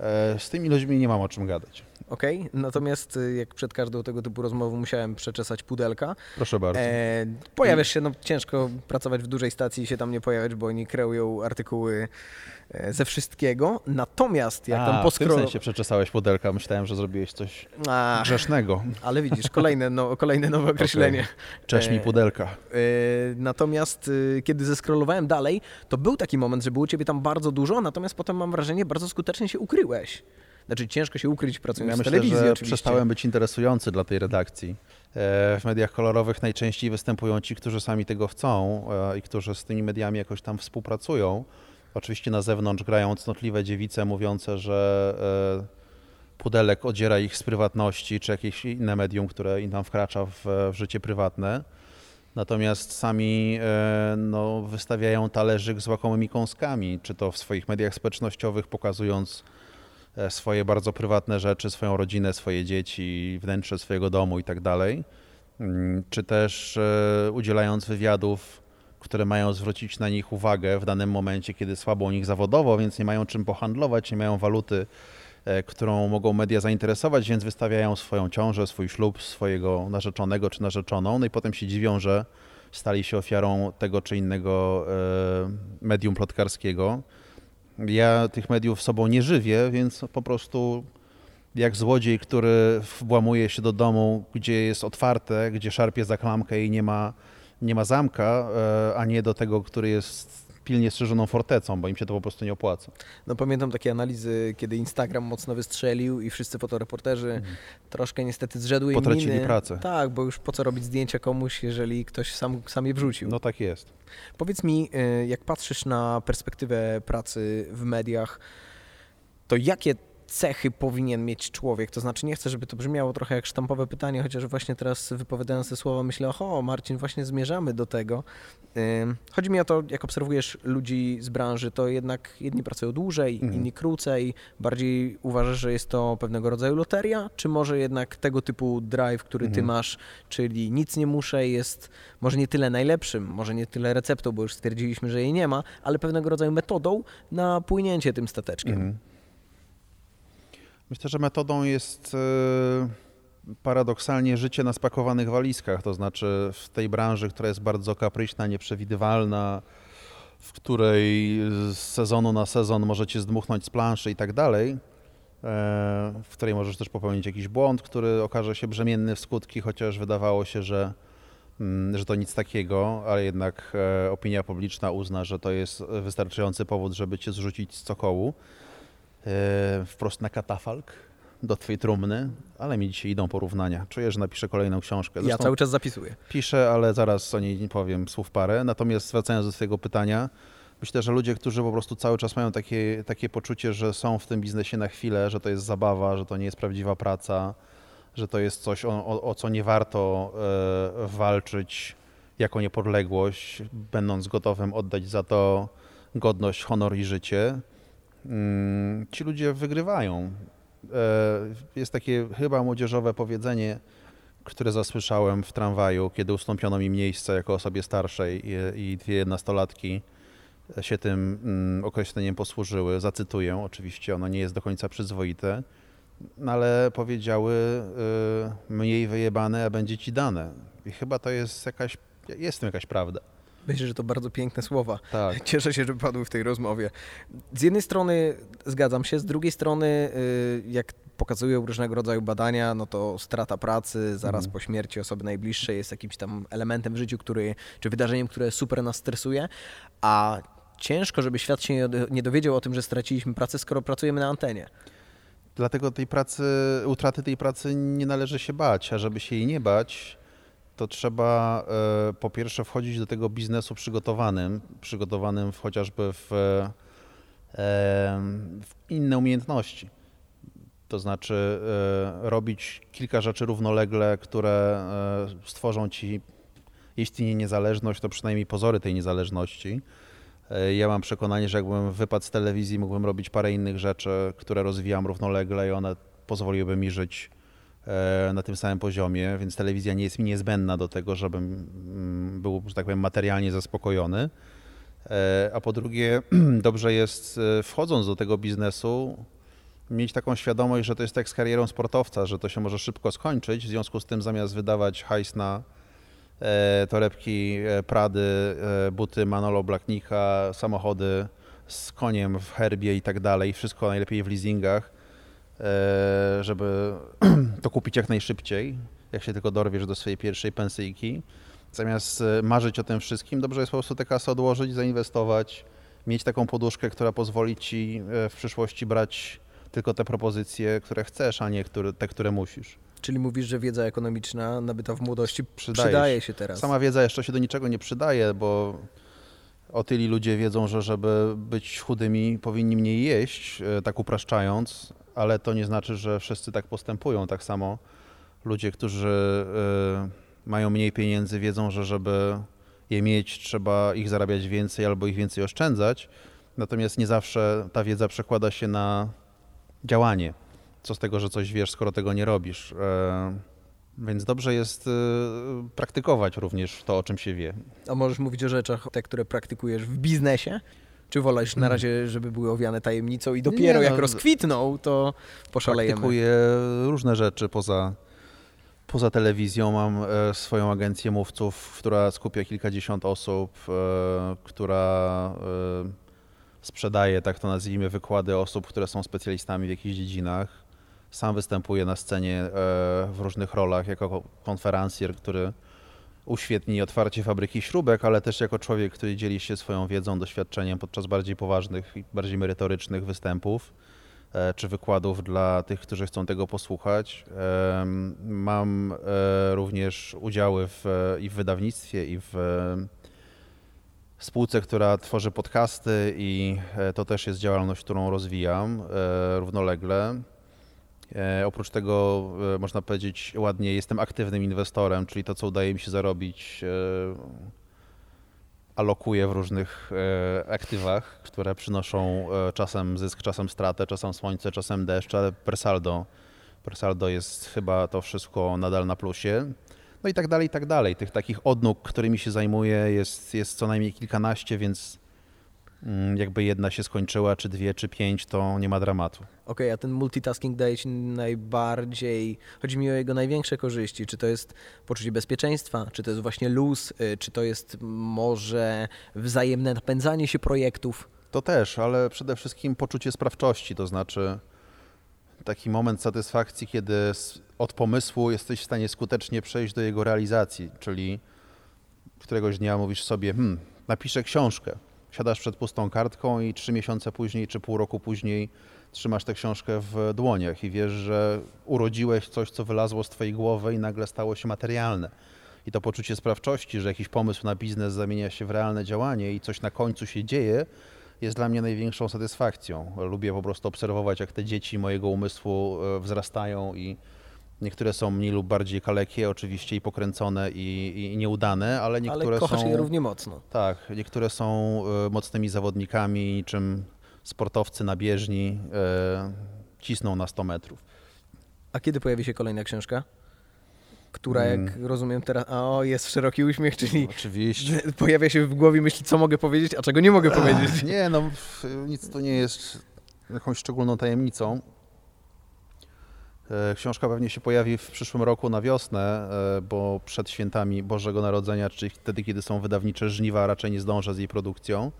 E, z tymi ludźmi nie mam o czym gadać. Okay. natomiast y, jak przed każdą tego typu rozmową musiałem przeczesać pudelka. Proszę bardzo. E, pojawiasz się, no ciężko pracować w dużej stacji i się tam nie pojawiać, bo oni kreują artykuły E, ze wszystkiego. Natomiast jak A, tam poskrol... w tym sensie przeczesałeś pudelka. Myślałem, że zrobiłeś coś A, grzesznego. [laughs] Ale widzisz, kolejne, no, kolejne nowe [laughs] określenie. Okay. Cześć mi e, pudelka. E, natomiast kiedy zeskrolowałem dalej, to był taki moment, że było ciebie tam bardzo dużo, natomiast potem mam wrażenie, bardzo skutecznie się ukryłeś. Znaczy ciężko się ukryć pracując ja w myślę, telewizji że oczywiście. przestałem być interesujący dla tej redakcji. W mediach kolorowych najczęściej występują ci, którzy sami tego chcą i którzy z tymi mediami jakoś tam współpracują. Oczywiście na zewnątrz grają cnotliwe dziewice mówiące, że e, pudelek odziera ich z prywatności, czy jakieś inne medium, które im tam wkracza w, w życie prywatne. Natomiast sami e, no, wystawiają talerzyk z łakomymi kąskami, czy to w swoich mediach społecznościowych, pokazując e, swoje bardzo prywatne rzeczy, swoją rodzinę, swoje dzieci, wnętrze swojego domu i tak dalej, mm, czy też udzielając wywiadów które mają zwrócić na nich uwagę w danym momencie, kiedy słabo u nich zawodowo, więc nie mają czym pohandlować, nie mają waluty, e, którą mogą media zainteresować, więc wystawiają swoją ciążę, swój ślub, swojego narzeczonego czy narzeczoną, no i potem się dziwią, że stali się ofiarą tego czy innego e, medium plotkarskiego. Ja tych mediów sobą nie żywię, więc po prostu jak złodziej, który włamuje się do domu, gdzie jest otwarte, gdzie szarpie za klamkę i nie ma nie ma zamka, e, a nie do tego, który jest pilnie strzeżoną fortecą, bo im się to po prostu nie opłaca. No pamiętam takie analizy, kiedy Instagram mocno wystrzelił i wszyscy fotoreporterzy mm. troszkę niestety zrzedły Potracili miny. pracę. Tak, bo już po co robić zdjęcia komuś, jeżeli ktoś sam, sam je wrzucił. No tak jest. Powiedz mi, e, jak patrzysz na perspektywę pracy w mediach, to jakie cechy powinien mieć człowiek? To znaczy, nie chcę, żeby to brzmiało trochę jak sztampowe pytanie, chociaż właśnie teraz wypowiadając te słowa myślę, oho, Marcin, właśnie zmierzamy do tego. Chodzi mi o to, jak obserwujesz ludzi z branży, to jednak jedni pracują dłużej, mhm. inni krócej, bardziej uważasz, że jest to pewnego rodzaju loteria, czy może jednak tego typu drive, który ty mhm. masz, czyli nic nie muszę, jest może nie tyle najlepszym, może nie tyle receptą, bo już stwierdziliśmy, że jej nie ma, ale pewnego rodzaju metodą na płynięcie tym stateczkiem. Mhm. Myślę, że metodą jest e, paradoksalnie życie na spakowanych walizkach, to znaczy w tej branży, która jest bardzo kapryśna, nieprzewidywalna, w której z sezonu na sezon możecie zdmuchnąć z planszy i tak dalej, e, w której możesz też popełnić jakiś błąd, który okaże się brzemienny w skutki, chociaż wydawało się, że, mm, że to nic takiego, ale jednak e, opinia publiczna uzna, że to jest wystarczający powód, żeby cię zrzucić z cokołu. E, wprost na katafalk do twojej trumny, ale mi dzisiaj idą porównania. Czuję, że napiszę kolejną książkę. Zresztą ja cały czas zapisuję. Piszę, ale zaraz o niej nie powiem słów parę. Natomiast wracając do twojego pytania, myślę, że ludzie, którzy po prostu cały czas mają takie, takie poczucie, że są w tym biznesie na chwilę, że to jest zabawa, że to nie jest prawdziwa praca, że to jest coś, o, o, o co nie warto e, walczyć jako niepodległość, będąc gotowym oddać za to godność, honor i życie, ci ludzie wygrywają. E, jest takie chyba młodzieżowe powiedzenie, które zasłyszałem w tramwaju, kiedy ustąpiono mi miejsce jako osobie starszej i, dwie nastolatki się tym mm, określeniem posłużyły. Zacytuję, oczywiście ono nie jest do końca przyzwoite, no ale powiedziały y, mniej wyjebane, a będzie ci dane. I chyba to jest jakaś, jest w tym jakaś prawda. Myślę, że to bardzo piękne słowa. Tak. [laughs] Cieszę się, że padły w tej rozmowie. Z jednej strony zgadzam się, z drugiej strony, y, jak pokazują różnego rodzaju badania, no to strata pracy zaraz Mhm. po śmierci osoby najbliższej jest jakimś tam elementem w życiu, który, czy wydarzeniem, które super nas stresuje, a ciężko, żeby świat się nie do- nie dowiedział o tym, że straciliśmy pracę, skoro pracujemy na antenie. Dlatego tej pracy, utraty tej pracy nie należy się bać, a żeby się jej nie bać, to trzeba e, po pierwsze wchodzić do tego biznesu przygotowanym, przygotowanym chociażby w, e, w inne umiejętności. To znaczy e, robić kilka rzeczy równolegle, które stworzą ci, jeśli nie niezależność, to przynajmniej pozory tej niezależności. Ja mam przekonanie, że jakbym wypadł z telewizji, mógłbym robić parę innych rzeczy, które rozwijam równolegle i one pozwoliłyby mi żyć na tym samym poziomie, więc telewizja nie jest mi niezbędna do tego, żebym mm, był, że tak powiem, materialnie zaspokojony. E, A po drugie, [clears throat] dobrze jest, e, wchodząc do tego biznesu, mieć taką świadomość, że to jest jak z karierą sportowca, że to się może szybko skończyć. W związku z tym, zamiast wydawać hajs na e, torebki e, Prady, e, buty Manolo Blaknika, samochody z koniem w herbie i tak dalej, wszystko najlepiej w leasingach, e, żeby [clears throat] to kupić jak najszybciej, jak się tylko dorwiesz do swojej pierwszej pensyjki. Zamiast e, marzyć o tym wszystkim, dobrze jest po prostu tę kasę odłożyć, zainwestować, mieć taką poduszkę, która pozwoli ci e, w przyszłości brać tylko te propozycje, które chcesz, a nie które, te, które musisz. Czyli mówisz, że wiedza ekonomiczna nabyta w młodości Przydaje przydaje, się teraz. Sama wiedza jeszcze się do niczego nie przydaje, bo otyli ludzie wiedzą, że żeby być chudymi powinni mniej jeść, e, tak upraszczając, ale to nie znaczy, że wszyscy tak postępują. Tak samo ludzie, którzy e, mają mniej pieniędzy, wiedzą, że żeby je mieć, trzeba ich zarabiać więcej albo ich więcej oszczędzać. Natomiast nie zawsze ta wiedza przekłada się na działanie. Co z tego, że coś wiesz, skoro tego nie robisz? E, Więc dobrze jest e, praktykować również to, o czym się wie. A możesz mówić o rzeczach, te, które praktykujesz w biznesie? Czy wolasz na razie, żeby były owiane tajemnicą i dopiero Nie, jak no, rozkwitną, to poszalejemy? Praktykuję różne rzeczy poza, poza telewizją. Mam e, swoją agencję mówców, która skupia kilkadziesiąt osób, e, która e, sprzedaje, tak to nazwijmy, wykłady osób, które są specjalistami w jakichś dziedzinach. Sam występuję na scenie w różnych rolach jako konferencjer, który uświetni otwarcie fabryki śrubek, ale też jako człowiek, który dzieli się swoją wiedzą, doświadczeniem podczas bardziej poważnych i bardziej merytorycznych występów e, czy wykładów dla tych, którzy chcą tego posłuchać. Mam e, również udziały w, i w wydawnictwie, i w e, spółce, która tworzy podcasty i e, to też jest działalność, którą rozwijam e, równolegle. E, Oprócz tego, e, można powiedzieć ładnie, jestem aktywnym inwestorem, czyli to, co udaje mi się zarobić, e, alokuję w różnych aktywach, które przynoszą czasem zysk, czasem stratę, czasem słońce, czasem deszcz, ale per saldo, per saldo jest chyba to wszystko nadal na plusie. No i tak dalej, i tak dalej. Tych takich odnóg, którymi się zajmuję jest, jest co najmniej kilkanaście, więc jakby jedna się skończyła, czy dwie, czy pięć, to nie ma dramatu. Okej, a ten multitasking daje ci najbardziej, chodzi mi o jego największe korzyści, czy to jest poczucie bezpieczeństwa, czy to jest właśnie luz, y, czy to jest może wzajemne napędzanie się projektów. To też, ale przede wszystkim poczucie sprawczości, to znaczy taki moment satysfakcji, kiedy od pomysłu jesteś w stanie skutecznie przejść do jego realizacji, czyli któregoś dnia mówisz sobie, hmm, napiszę książkę. Siadasz przed pustą kartką i trzy miesiące później czy pół roku później trzymasz tę książkę w dłoniach i wiesz, że urodziłeś coś, co wylazło z twojej głowy i nagle stało się materialne. I to poczucie sprawczości, że jakiś pomysł na biznes zamienia się w realne działanie i coś na końcu się dzieje, jest dla mnie największą satysfakcją. Lubię po prostu obserwować, jak te dzieci mojego umysłu e, wzrastają i niektóre są mniej lub bardziej kalekie, oczywiście i pokręcone i, i nieudane, ale niektóre ale kochasz są... je równie mocno. Tak, niektóre są e, mocnymi zawodnikami, niczym sportowcy na bieżni e, cisną na 100 metrów. A kiedy pojawi się kolejna książka? Która, jak Mm. rozumiem teraz, o, jest szeroki uśmiech, czyli Oczywiście. [laughs] pojawia się w głowie myśl, co mogę powiedzieć, a czego nie mogę powiedzieć. Nie, no nic to nie jest jakąś szczególną tajemnicą. E, książka pewnie się pojawi w przyszłym roku na wiosnę, e, bo przed świętami Bożego Narodzenia, czyli wtedy, kiedy są wydawnicze żniwa, raczej nie zdążę z jej produkcją.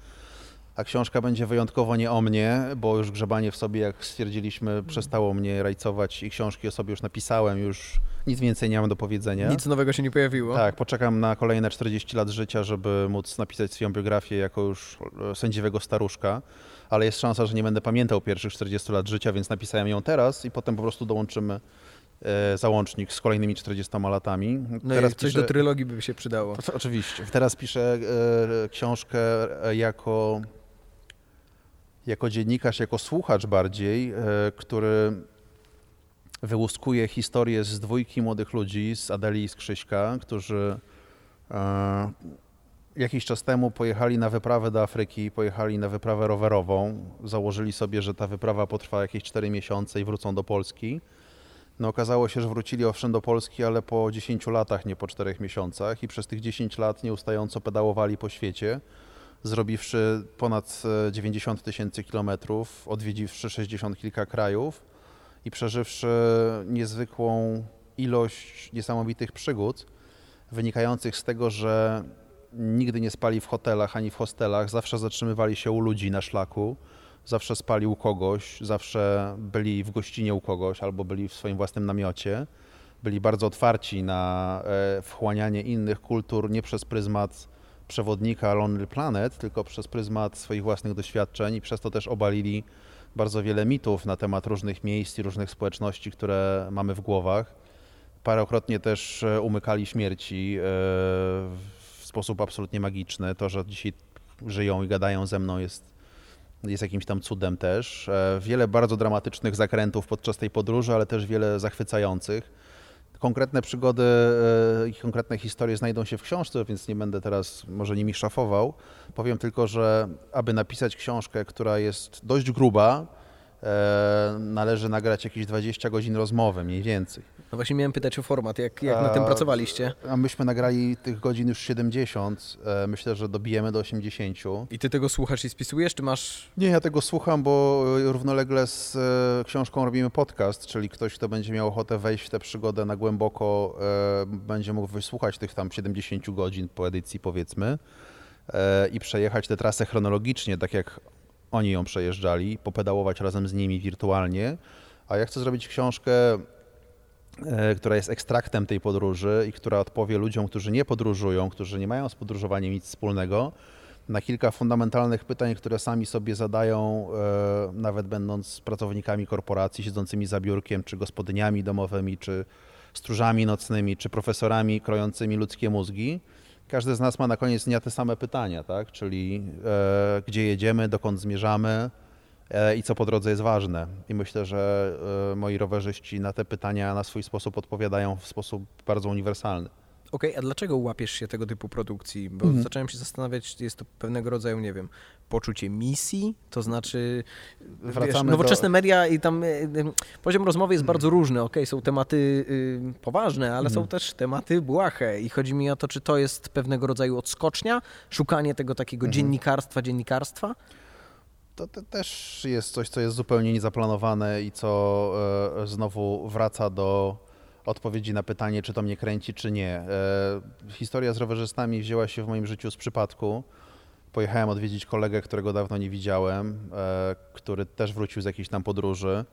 A książka będzie wyjątkowo nie o mnie, bo już grzebanie w sobie, jak stwierdziliśmy, przestało mnie rajcować i książki o sobie już napisałem, już nic więcej nie mam do powiedzenia. Nic nowego się nie pojawiło. Tak, poczekam na kolejne 40 lat życia, żeby móc napisać swoją biografię jako już e, sędziwego staruszka, ale jest szansa, że nie będę pamiętał pierwszych 40 lat życia, więc napisałem ją teraz i potem po prostu dołączymy e, załącznik z kolejnymi 40 latami. No teraz i coś piszę, do trylogii by się przydało. to, oczywiście. Teraz piszę e, książkę e, jako, jako dziennikarz, jako słuchacz bardziej, e, który wyłuskuje historię z dwójki młodych ludzi, z Adeli i z Krzyśka, którzy e, jakiś czas temu pojechali na wyprawę do Afryki, pojechali na wyprawę rowerową. Założyli sobie, że ta wyprawa potrwa jakieś 4 miesiące i wrócą do Polski. No okazało się, że wrócili owszem do Polski, ale po 10 latach, nie po 4 miesiącach i przez tych 10 lat nieustająco pedałowali po świecie, zrobiwszy ponad e, 90 tysięcy kilometrów, odwiedziwszy 60 kilka krajów i przeżywszy niezwykłą ilość niesamowitych przygód, wynikających z tego, że nigdy nie spali w hotelach ani w hostelach, zawsze zatrzymywali się u ludzi na szlaku, zawsze spali u kogoś, zawsze byli w gościnie u kogoś albo byli w swoim własnym namiocie. Byli bardzo otwarci na e, wchłanianie innych kultur nie przez pryzmat przewodnika Lonely Planet, tylko przez pryzmat swoich własnych doświadczeń i przez to też obalili bardzo wiele mitów na temat różnych miejsc i różnych społeczności, które mamy w głowach. Parokrotnie też e, umykali śmierci e, sposób absolutnie magiczny. To, że dzisiaj żyją i gadają ze mną jest, jest jakimś tam cudem też. E, Wiele bardzo dramatycznych zakrętów podczas tej podróży, ale też wiele zachwycających. Konkretne przygody e, i konkretne historie znajdą się w książce, więc nie będę teraz może nimi szafował. Powiem tylko, że aby napisać książkę, która jest dość gruba, należy nagrać jakieś 20 godzin rozmowy, mniej więcej. No właśnie miałem pytać o format, jak, jak na tym pracowaliście. A myśmy nagrali tych godzin już 70. E, Myślę, że dobijemy do 80. I ty tego słuchasz i spisujesz, czy masz... Nie, ja tego słucham, bo równolegle z e, książką robimy podcast, czyli ktoś, kto będzie miał ochotę wejść w tę przygodę na głęboko, e, będzie mógł wysłuchać tych tam 70 godzin po edycji, powiedzmy, e, i przejechać tę trasę chronologicznie, tak jak oni ją przejeżdżali, popedałować razem z nimi wirtualnie. A ja chcę zrobić książkę, e, która jest ekstraktem tej podróży i która odpowie ludziom, którzy nie podróżują, którzy nie mają z podróżowaniem nic wspólnego, na kilka fundamentalnych pytań, które sami sobie zadają, e, nawet będąc pracownikami korporacji, siedzącymi za biurkiem, czy gospodyniami domowymi, czy stróżami nocnymi, czy profesorami krojącymi ludzkie mózgi. Każdy z nas ma na koniec dnia te same pytania, tak? czyli e, gdzie jedziemy, dokąd zmierzamy e, i co po drodze jest ważne. I myślę, że e, moi rowerzyści na te pytania na swój sposób odpowiadają w sposób bardzo uniwersalny. Okej, a dlaczego łapiesz się tego typu produkcji? Bo Mhm. zacząłem się zastanawiać, czy jest to pewnego rodzaju, nie wiem, poczucie misji, to znaczy wiesz, nowoczesne do- media i tam y, y, poziom rozmowy jest bardzo różny. Okej, są tematy y, poważne, ale są Mhm. też tematy błahe i chodzi mi o to, czy to jest pewnego rodzaju odskocznia, szukanie tego takiego Mhm. dziennikarstwa, dziennikarstwa? To, to też jest coś, co jest zupełnie niezaplanowane i co e, znowu wraca do odpowiedzi na pytanie, czy to mnie kręci, czy nie. E, historia z rowerzystami wzięła się w moim życiu z przypadku. Pojechałem odwiedzić kolegę, którego dawno nie widziałem, e, który też wrócił z jakiejś tam podróży.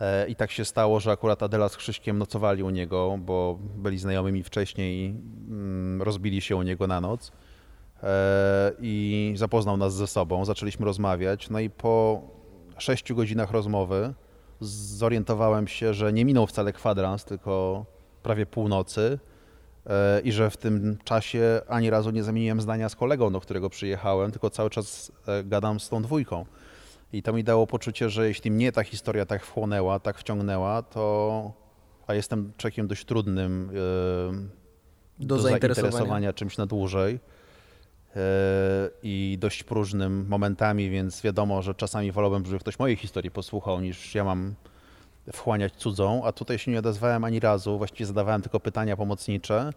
E, I tak się stało, że akurat Adela z Krzyśkiem nocowali u niego, bo byli znajomymi wcześniej i mm, rozbili się u niego na noc i zapoznał nas ze sobą. Zaczęliśmy rozmawiać. No i po sześciu godzinach rozmowy zorientowałem się, że nie minął wcale kwadrans, tylko prawie północy e, i że w tym czasie ani razu nie zamieniłem zdania z kolegą, do którego przyjechałem, tylko cały czas e, gadam z tą dwójką. I to mi dało poczucie, że jeśli mnie ta historia tak wchłonęła, tak wciągnęła, to a jestem człowiekiem dość trudnym e, Do zainteresowania. czymś na dłużej i dość próżnym momentami, więc wiadomo, że czasami wolałbym, żeby ktoś mojej historii posłuchał, niż ja mam wchłaniać cudzą, a tutaj się nie odezwałem ani razu, właściwie zadawałem tylko pytania pomocnicze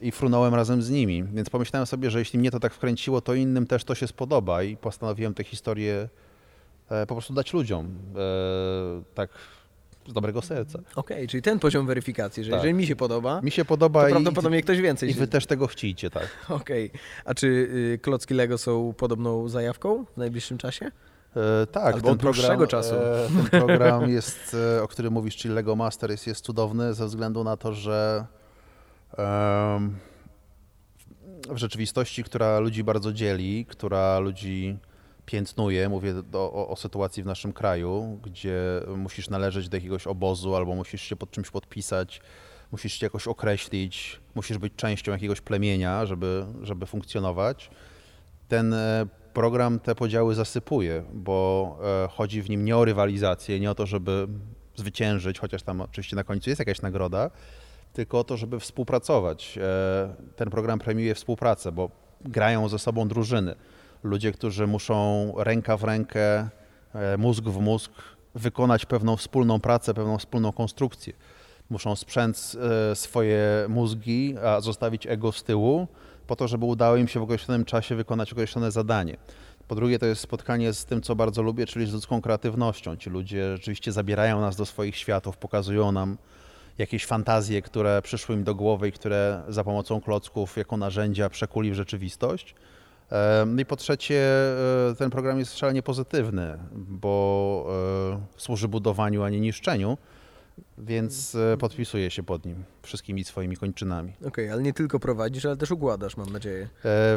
i frunąłem razem z nimi, więc pomyślałem sobie, że jeśli mnie to tak wkręciło, to innym też to się spodoba i postanowiłem tę historię e, po prostu dać ludziom. E, Tak z dobrego serca. Okej, czyli ten poziom weryfikacji, że Tak. jeżeli mi się podoba, Mi się podoba to i, prawdopodobnie ktoś więcej i się... wy też tego chcicie, tak. [laughs] Okej. A czy y, klocki Lego są podobną zajawką w najbliższym czasie? E, tak, Albo od dłuższego czasu. E, [laughs] ten program jest, e, o którym mówisz, czyli Lego Master jest, jest cudowny ze względu na to, że w rzeczywistości, która ludzi bardzo dzieli, która ludzi piętnuje, mówię do, o, o sytuacji w naszym kraju, gdzie musisz należeć do jakiegoś obozu albo musisz się pod czymś podpisać, musisz się jakoś określić, musisz być częścią jakiegoś plemienia, żeby, żeby funkcjonować. Ten e, program te podziały zasypuje, bo e, chodzi w nim nie o rywalizację, nie o to, żeby zwyciężyć, chociaż tam oczywiście na końcu jest jakaś nagroda, tylko o to, żeby współpracować. E, Ten program premiuje współpracę, bo grają ze sobą drużyny. Ludzie, którzy muszą ręka w rękę, e, mózg w mózg wykonać pewną wspólną pracę, pewną wspólną konstrukcję. Muszą sprzęc e, swoje mózgi, a zostawić ego z tyłu, po to, żeby udało im się w określonym czasie wykonać określone zadanie. Po drugie, to jest spotkanie z tym, co bardzo lubię, czyli z ludzką kreatywnością. Ci ludzie rzeczywiście zabierają nas do swoich światów, pokazują nam jakieś fantazje, które przyszły im do głowy i które za pomocą klocków jako narzędzia przekuli w rzeczywistość. E, No i po trzecie, e, ten program jest szalenie pozytywny, bo e, służy budowaniu, a nie niszczeniu, więc podpisuję się pod nim wszystkimi swoimi kończynami. Okej, ale nie tylko prowadzisz, ale też układasz, mam nadzieję.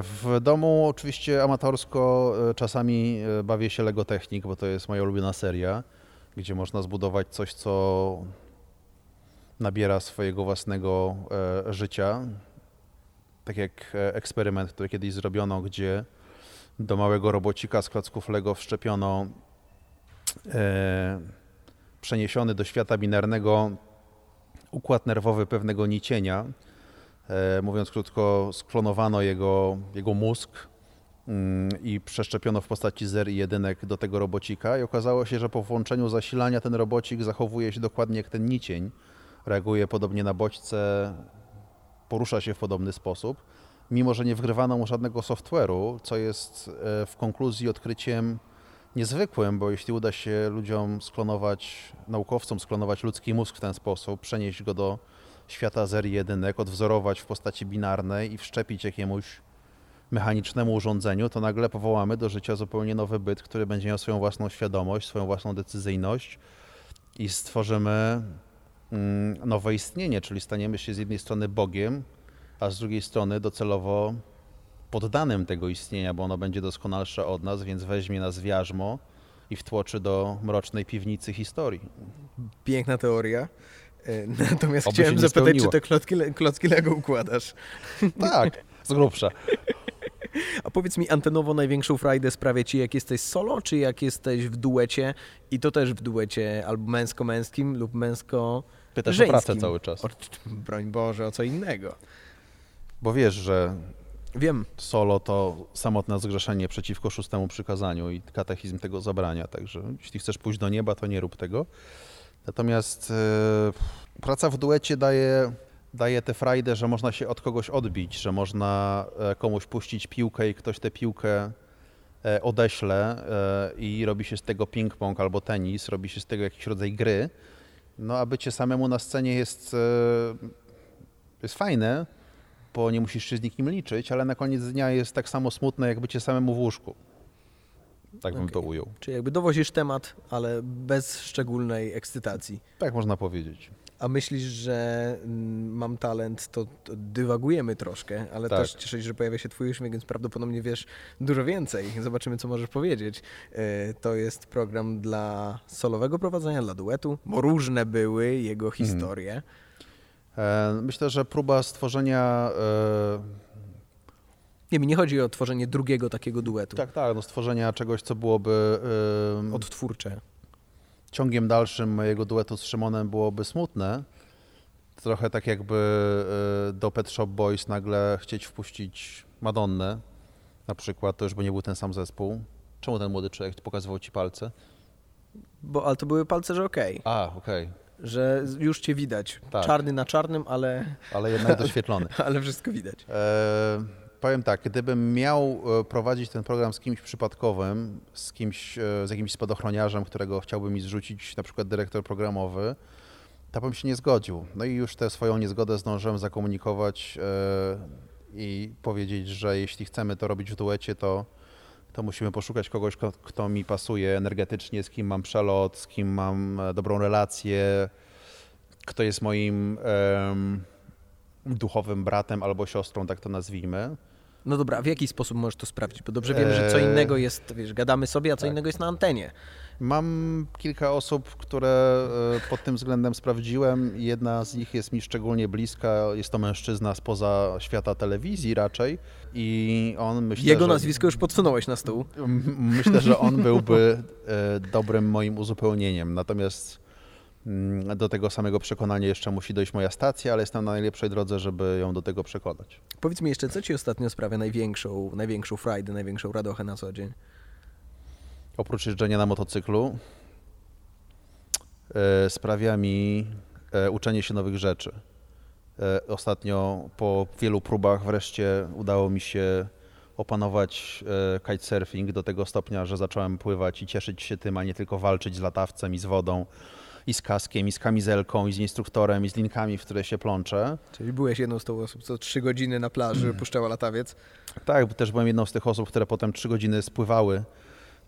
W domu oczywiście amatorsko czasami bawię się Lego Technik, bo to jest moja ulubiona seria, gdzie można zbudować coś, co nabiera swojego własnego życia. Tak jak e, eksperyment, który kiedyś zrobiono, gdzie do małego robocika z klocków Lego wszczepiono e, przeniesiony do świata binarnego układ nerwowy pewnego nicienia. E, mówiąc krótko, sklonowano jego, jego mózg mm, i przeszczepiono w postaci zer i jedynek do tego robocika i okazało się, że po włączeniu zasilania ten robocik zachowuje się dokładnie jak ten nicień, reaguje podobnie na bodźce, porusza się w podobny sposób, mimo że nie wgrywano mu żadnego software'u, co jest e, w konkluzji odkryciem niezwykłym, bo jeśli uda się ludziom sklonować, naukowcom sklonować ludzki mózg w ten sposób, przenieść go do świata zer i jedynek, odwzorować w postaci binarnej i wszczepić jakiemuś mechanicznemu urządzeniu, to nagle powołamy do życia zupełnie nowy byt, który będzie miał swoją własną świadomość, swoją własną decyzyjność i stworzymy nowe istnienie, czyli staniemy się z jednej strony Bogiem, a z drugiej strony docelowo poddanym tego istnienia, bo ono będzie doskonalsze od nas, więc weźmie nas w jarzmo i wtłoczy do mrocznej piwnicy historii. Piękna teoria. E, Natomiast Oby chciałem zapytać, spełniło. czy te klocki, klocki Lego układasz? [laughs] [laughs] Tak, z grubsza. A powiedz mi, antenowo największą frajdę sprawia ci, jak jesteś solo, czy jak jesteś w duecie i to też w duecie albo męsko-męskim lub męsko Pytasz o żeńskim. pracę cały czas. O, broń Boże, o co innego. Bo wiesz, że Wiem, solo to samotne zgrzeszenie przeciwko szóstemu przykazaniu i katechizm tego zabrania. Także jeśli chcesz pójść do nieba, to nie rób tego. Natomiast e, praca w duecie daje, daje tę frajdę, że można się od kogoś odbić, że można e, komuś puścić piłkę i ktoś tę piłkę e, odeśle e, i robi się z tego ping-pong albo tenis, robi się z tego jakiś rodzaj gry. No a bycie samemu na scenie jest, e, jest fajne, bo nie musisz się z nikim liczyć, ale na koniec dnia jest tak samo smutne, jak bycie samemu w łóżku. Tak bym to Okej. ujął. czyli jakby dowozisz temat, ale bez szczególnej ekscytacji. Tak można powiedzieć. A myślisz, że mm, mam talent, to, to dywagujemy troszkę, ale Tak. też cieszę się, że pojawia się twój uśmiech, więc prawdopodobnie wiesz dużo więcej. Zobaczymy, co możesz powiedzieć. E, To jest program dla solowego prowadzenia, dla duetu, bo różne były Mhm. jego historie. E, Myślę, że próba stworzenia. e, Nie, mi nie chodzi o tworzenie drugiego takiego duetu. Tak, tak, no stworzenia czegoś, co byłoby Odtwórcze. Ciągiem dalszym mojego duetu z Szymonem byłoby smutne. Trochę tak jakby e, do Pet Shop Boys nagle chcieć wpuścić Madonnę na przykład, to już by nie był ten sam zespół. Czemu ten młody człowiek pokazywał ci palce? Bo, ale to były palce, że okej, A, okej, że już cię widać. Tak. Czarny na czarnym, ale, ale jednak doświetlony. [laughs] ale wszystko widać. E, powiem tak, gdybym miał e, prowadzić ten program z kimś przypadkowym, z kimś, e, z jakimś spadochroniarzem, którego chciałby mi zrzucić na przykład dyrektor programowy, to bym się nie zgodził. No i już tę swoją niezgodę zdążyłem zakomunikować i powiedzieć, że jeśli chcemy to robić w duecie, to, to musimy poszukać kogoś, kto, kto mi pasuje energetycznie, z kim mam przelot, z kim mam dobrą relację, kto jest moim um, duchowym bratem albo siostrą, tak to nazwijmy. No dobra, a w jaki sposób możesz to sprawdzić? Bo dobrze wiemy, że co eee, innego jest, wiesz, gadamy sobie, a co tak. innego jest na antenie. Mam kilka osób, które e, pod tym względem sprawdziłem. Jedna z nich jest mi szczególnie bliska. Jest to mężczyzna spoza świata telewizji raczej. I on myślę, Jego że... nazwisko już podsunąłeś na stół. Myślę, że on byłby e, dobrym moim uzupełnieniem. Natomiast do tego samego przekonania jeszcze musi dojść moja stacja, ale jestem na najlepszej drodze, żeby ją do tego przekonać. Powiedz mi jeszcze, co Ci ostatnio sprawia największą, największą frajdę, największą radochę na co dzień? Oprócz jeżdżenia na motocyklu e, sprawia mi e, uczenie się nowych rzeczy. E, ostatnio po wielu próbach wreszcie udało mi się opanować kitesurfing do tego stopnia, że zacząłem pływać i cieszyć się tym, a nie tylko walczyć z latawcem i z wodą i z kaskiem, i z kamizelką, i z instruktorem, i z linkami, w które się plączę. Czyli byłeś jedną z tych osób, co trzy godziny na plaży mm. puszczała latawiec? Tak, też byłem jedną z tych osób, które potem trzy godziny spływały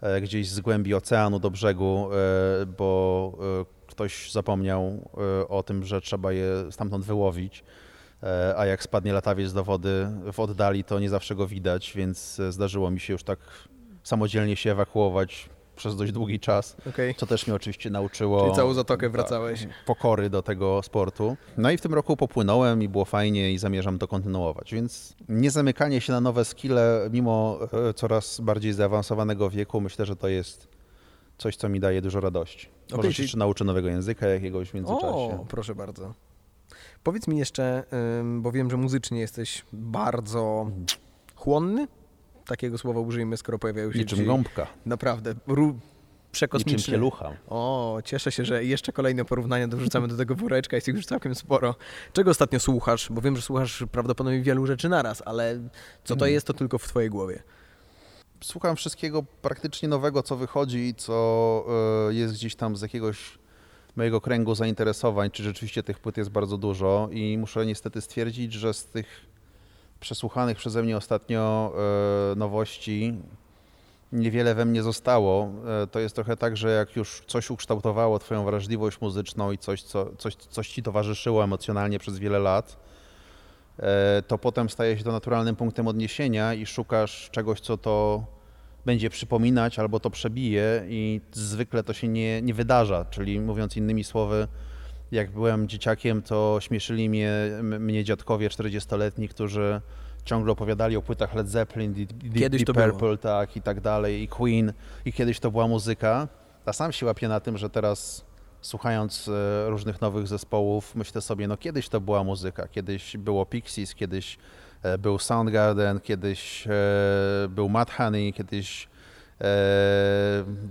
e, gdzieś z głębi oceanu do brzegu, e, bo e, ktoś zapomniał o tym, że trzeba je stamtąd wyłowić. A jak spadnie latawiec do wody w oddali, to nie zawsze go widać, więc zdarzyło mi się już tak samodzielnie się ewakuować przez dość długi czas, okay. co też mnie oczywiście nauczyło. Czyli całą zatokę wracałeś. Pokory do tego sportu. No i w tym roku popłynąłem i było fajnie i zamierzam to kontynuować, więc nie zamykanie się na nowe skille mimo e, coraz bardziej zaawansowanego wieku, myślę, że to jest coś, co mi daje dużo radości. Okay, Może się czyli... nauczę nowego języka jakiegoś w międzyczasie. O, proszę bardzo. Powiedz mi jeszcze, bo wiem, że muzycznie jesteś bardzo chłonny, takiego słowa użyjmy, skoro pojawiają się Niczym gąbka. Naprawdę, ru, przekosmiczne. Niczym pielucha. O, cieszę się, że jeszcze kolejne porównania dorzucamy do tego woreczka, jest ich już całkiem sporo. Czego ostatnio słuchasz? Bo wiem, że słuchasz prawdopodobnie wielu rzeczy naraz, ale co to hmm. jest, to tylko w twojej głowie. Słucham wszystkiego praktycznie nowego, co wychodzi, co e, jest gdzieś tam z jakiegoś mojego kręgu zainteresowań, czy rzeczywiście tych płyt jest bardzo dużo i muszę niestety stwierdzić, że z tych przesłuchanych przeze mnie ostatnio e, nowości niewiele we mnie zostało. E, to jest trochę tak, że jak już coś ukształtowało Twoją wrażliwość muzyczną i coś, co, coś, coś Ci towarzyszyło emocjonalnie przez wiele lat, e, to potem staje się to naturalnym punktem odniesienia i szukasz czegoś, co to będzie przypominać albo to przebije i zwykle to się nie, nie wydarza. Czyli mówiąc innymi słowy, jak byłem dzieciakiem, to śmieszyli mnie, mnie dziadkowie 40-letni, którzy ciągle opowiadali o płytach Led Zeppelin, Deep, Deep Purple, było. tak i tak dalej, i Queen, i kiedyś to była muzyka. A sam się łapię na tym, że teraz słuchając e, różnych nowych zespołów, myślę sobie, no kiedyś to była muzyka, kiedyś było Pixies, kiedyś e, był Soundgarden, kiedyś e, był Mad Honey, kiedyś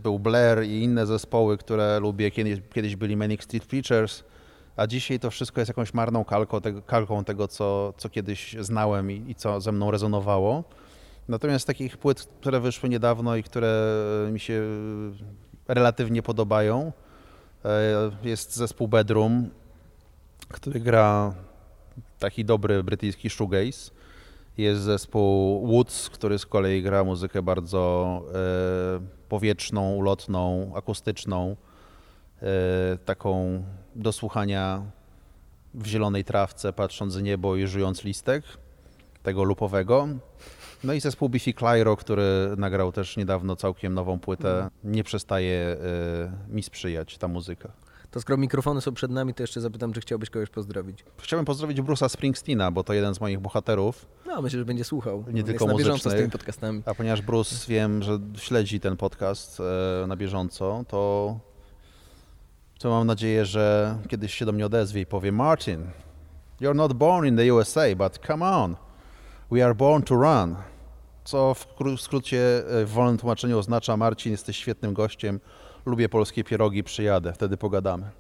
był Blair i inne zespoły, które lubię, kiedyś, kiedyś byli Manic Street Preachers, a dzisiaj to wszystko jest jakąś marną kalką tego, kalką tego co, co kiedyś znałem i, i co ze mną rezonowało. Natomiast takich płyt, które wyszły niedawno i które mi się relatywnie podobają, e, jest zespół Bedroom, który gra taki dobry brytyjski shoegaze. Jest zespół Woods, który z kolei gra muzykę bardzo e, powietrzną, ulotną, akustyczną, e, taką do słuchania w zielonej trawce, patrząc w niebo i żyjąc listek, tego lupowego. No i zespół Biffy Clyro, który nagrał też niedawno całkiem nową płytę. Mhm. Nie przestaje y, mi sprzyjać ta muzyka. To skoro mikrofony są przed nami, to jeszcze zapytam, czy chciałbyś kogoś pozdrowić? Chciałbym pozdrowić Bruce'a Springsteena, bo to jeden z moich bohaterów. No, myślę, że będzie słuchał. Nie tylko na bieżąco z tymi podcastami. A ponieważ Bruce wiem, że śledzi ten podcast e, na bieżąco, to to mam nadzieję, że kiedyś się do mnie odezwie i powie Martin, you're not born in the USA, but come on, we are born to run. Co w skrócie e, w wolnym tłumaczeniu oznacza Marcin, jesteś świetnym gościem, lubię polskie pierogi, przyjadę, wtedy pogadamy.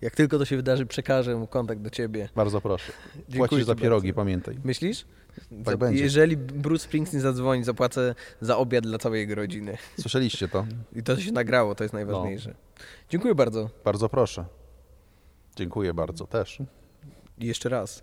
Jak tylko to się wydarzy, przekażę mu kontakt do ciebie. Bardzo proszę. Płacisz za pierogi, bardzo. pamiętaj. Myślisz? Tak będzie. Jeżeli Bruce Springsteen zadzwoni, zapłacę za obiad dla całej jego rodziny. Słyszeliście to? I to się nagrało, to jest najważniejsze. Dziękuję bardzo. Bardzo proszę. Dziękuję bardzo też. I jeszcze raz.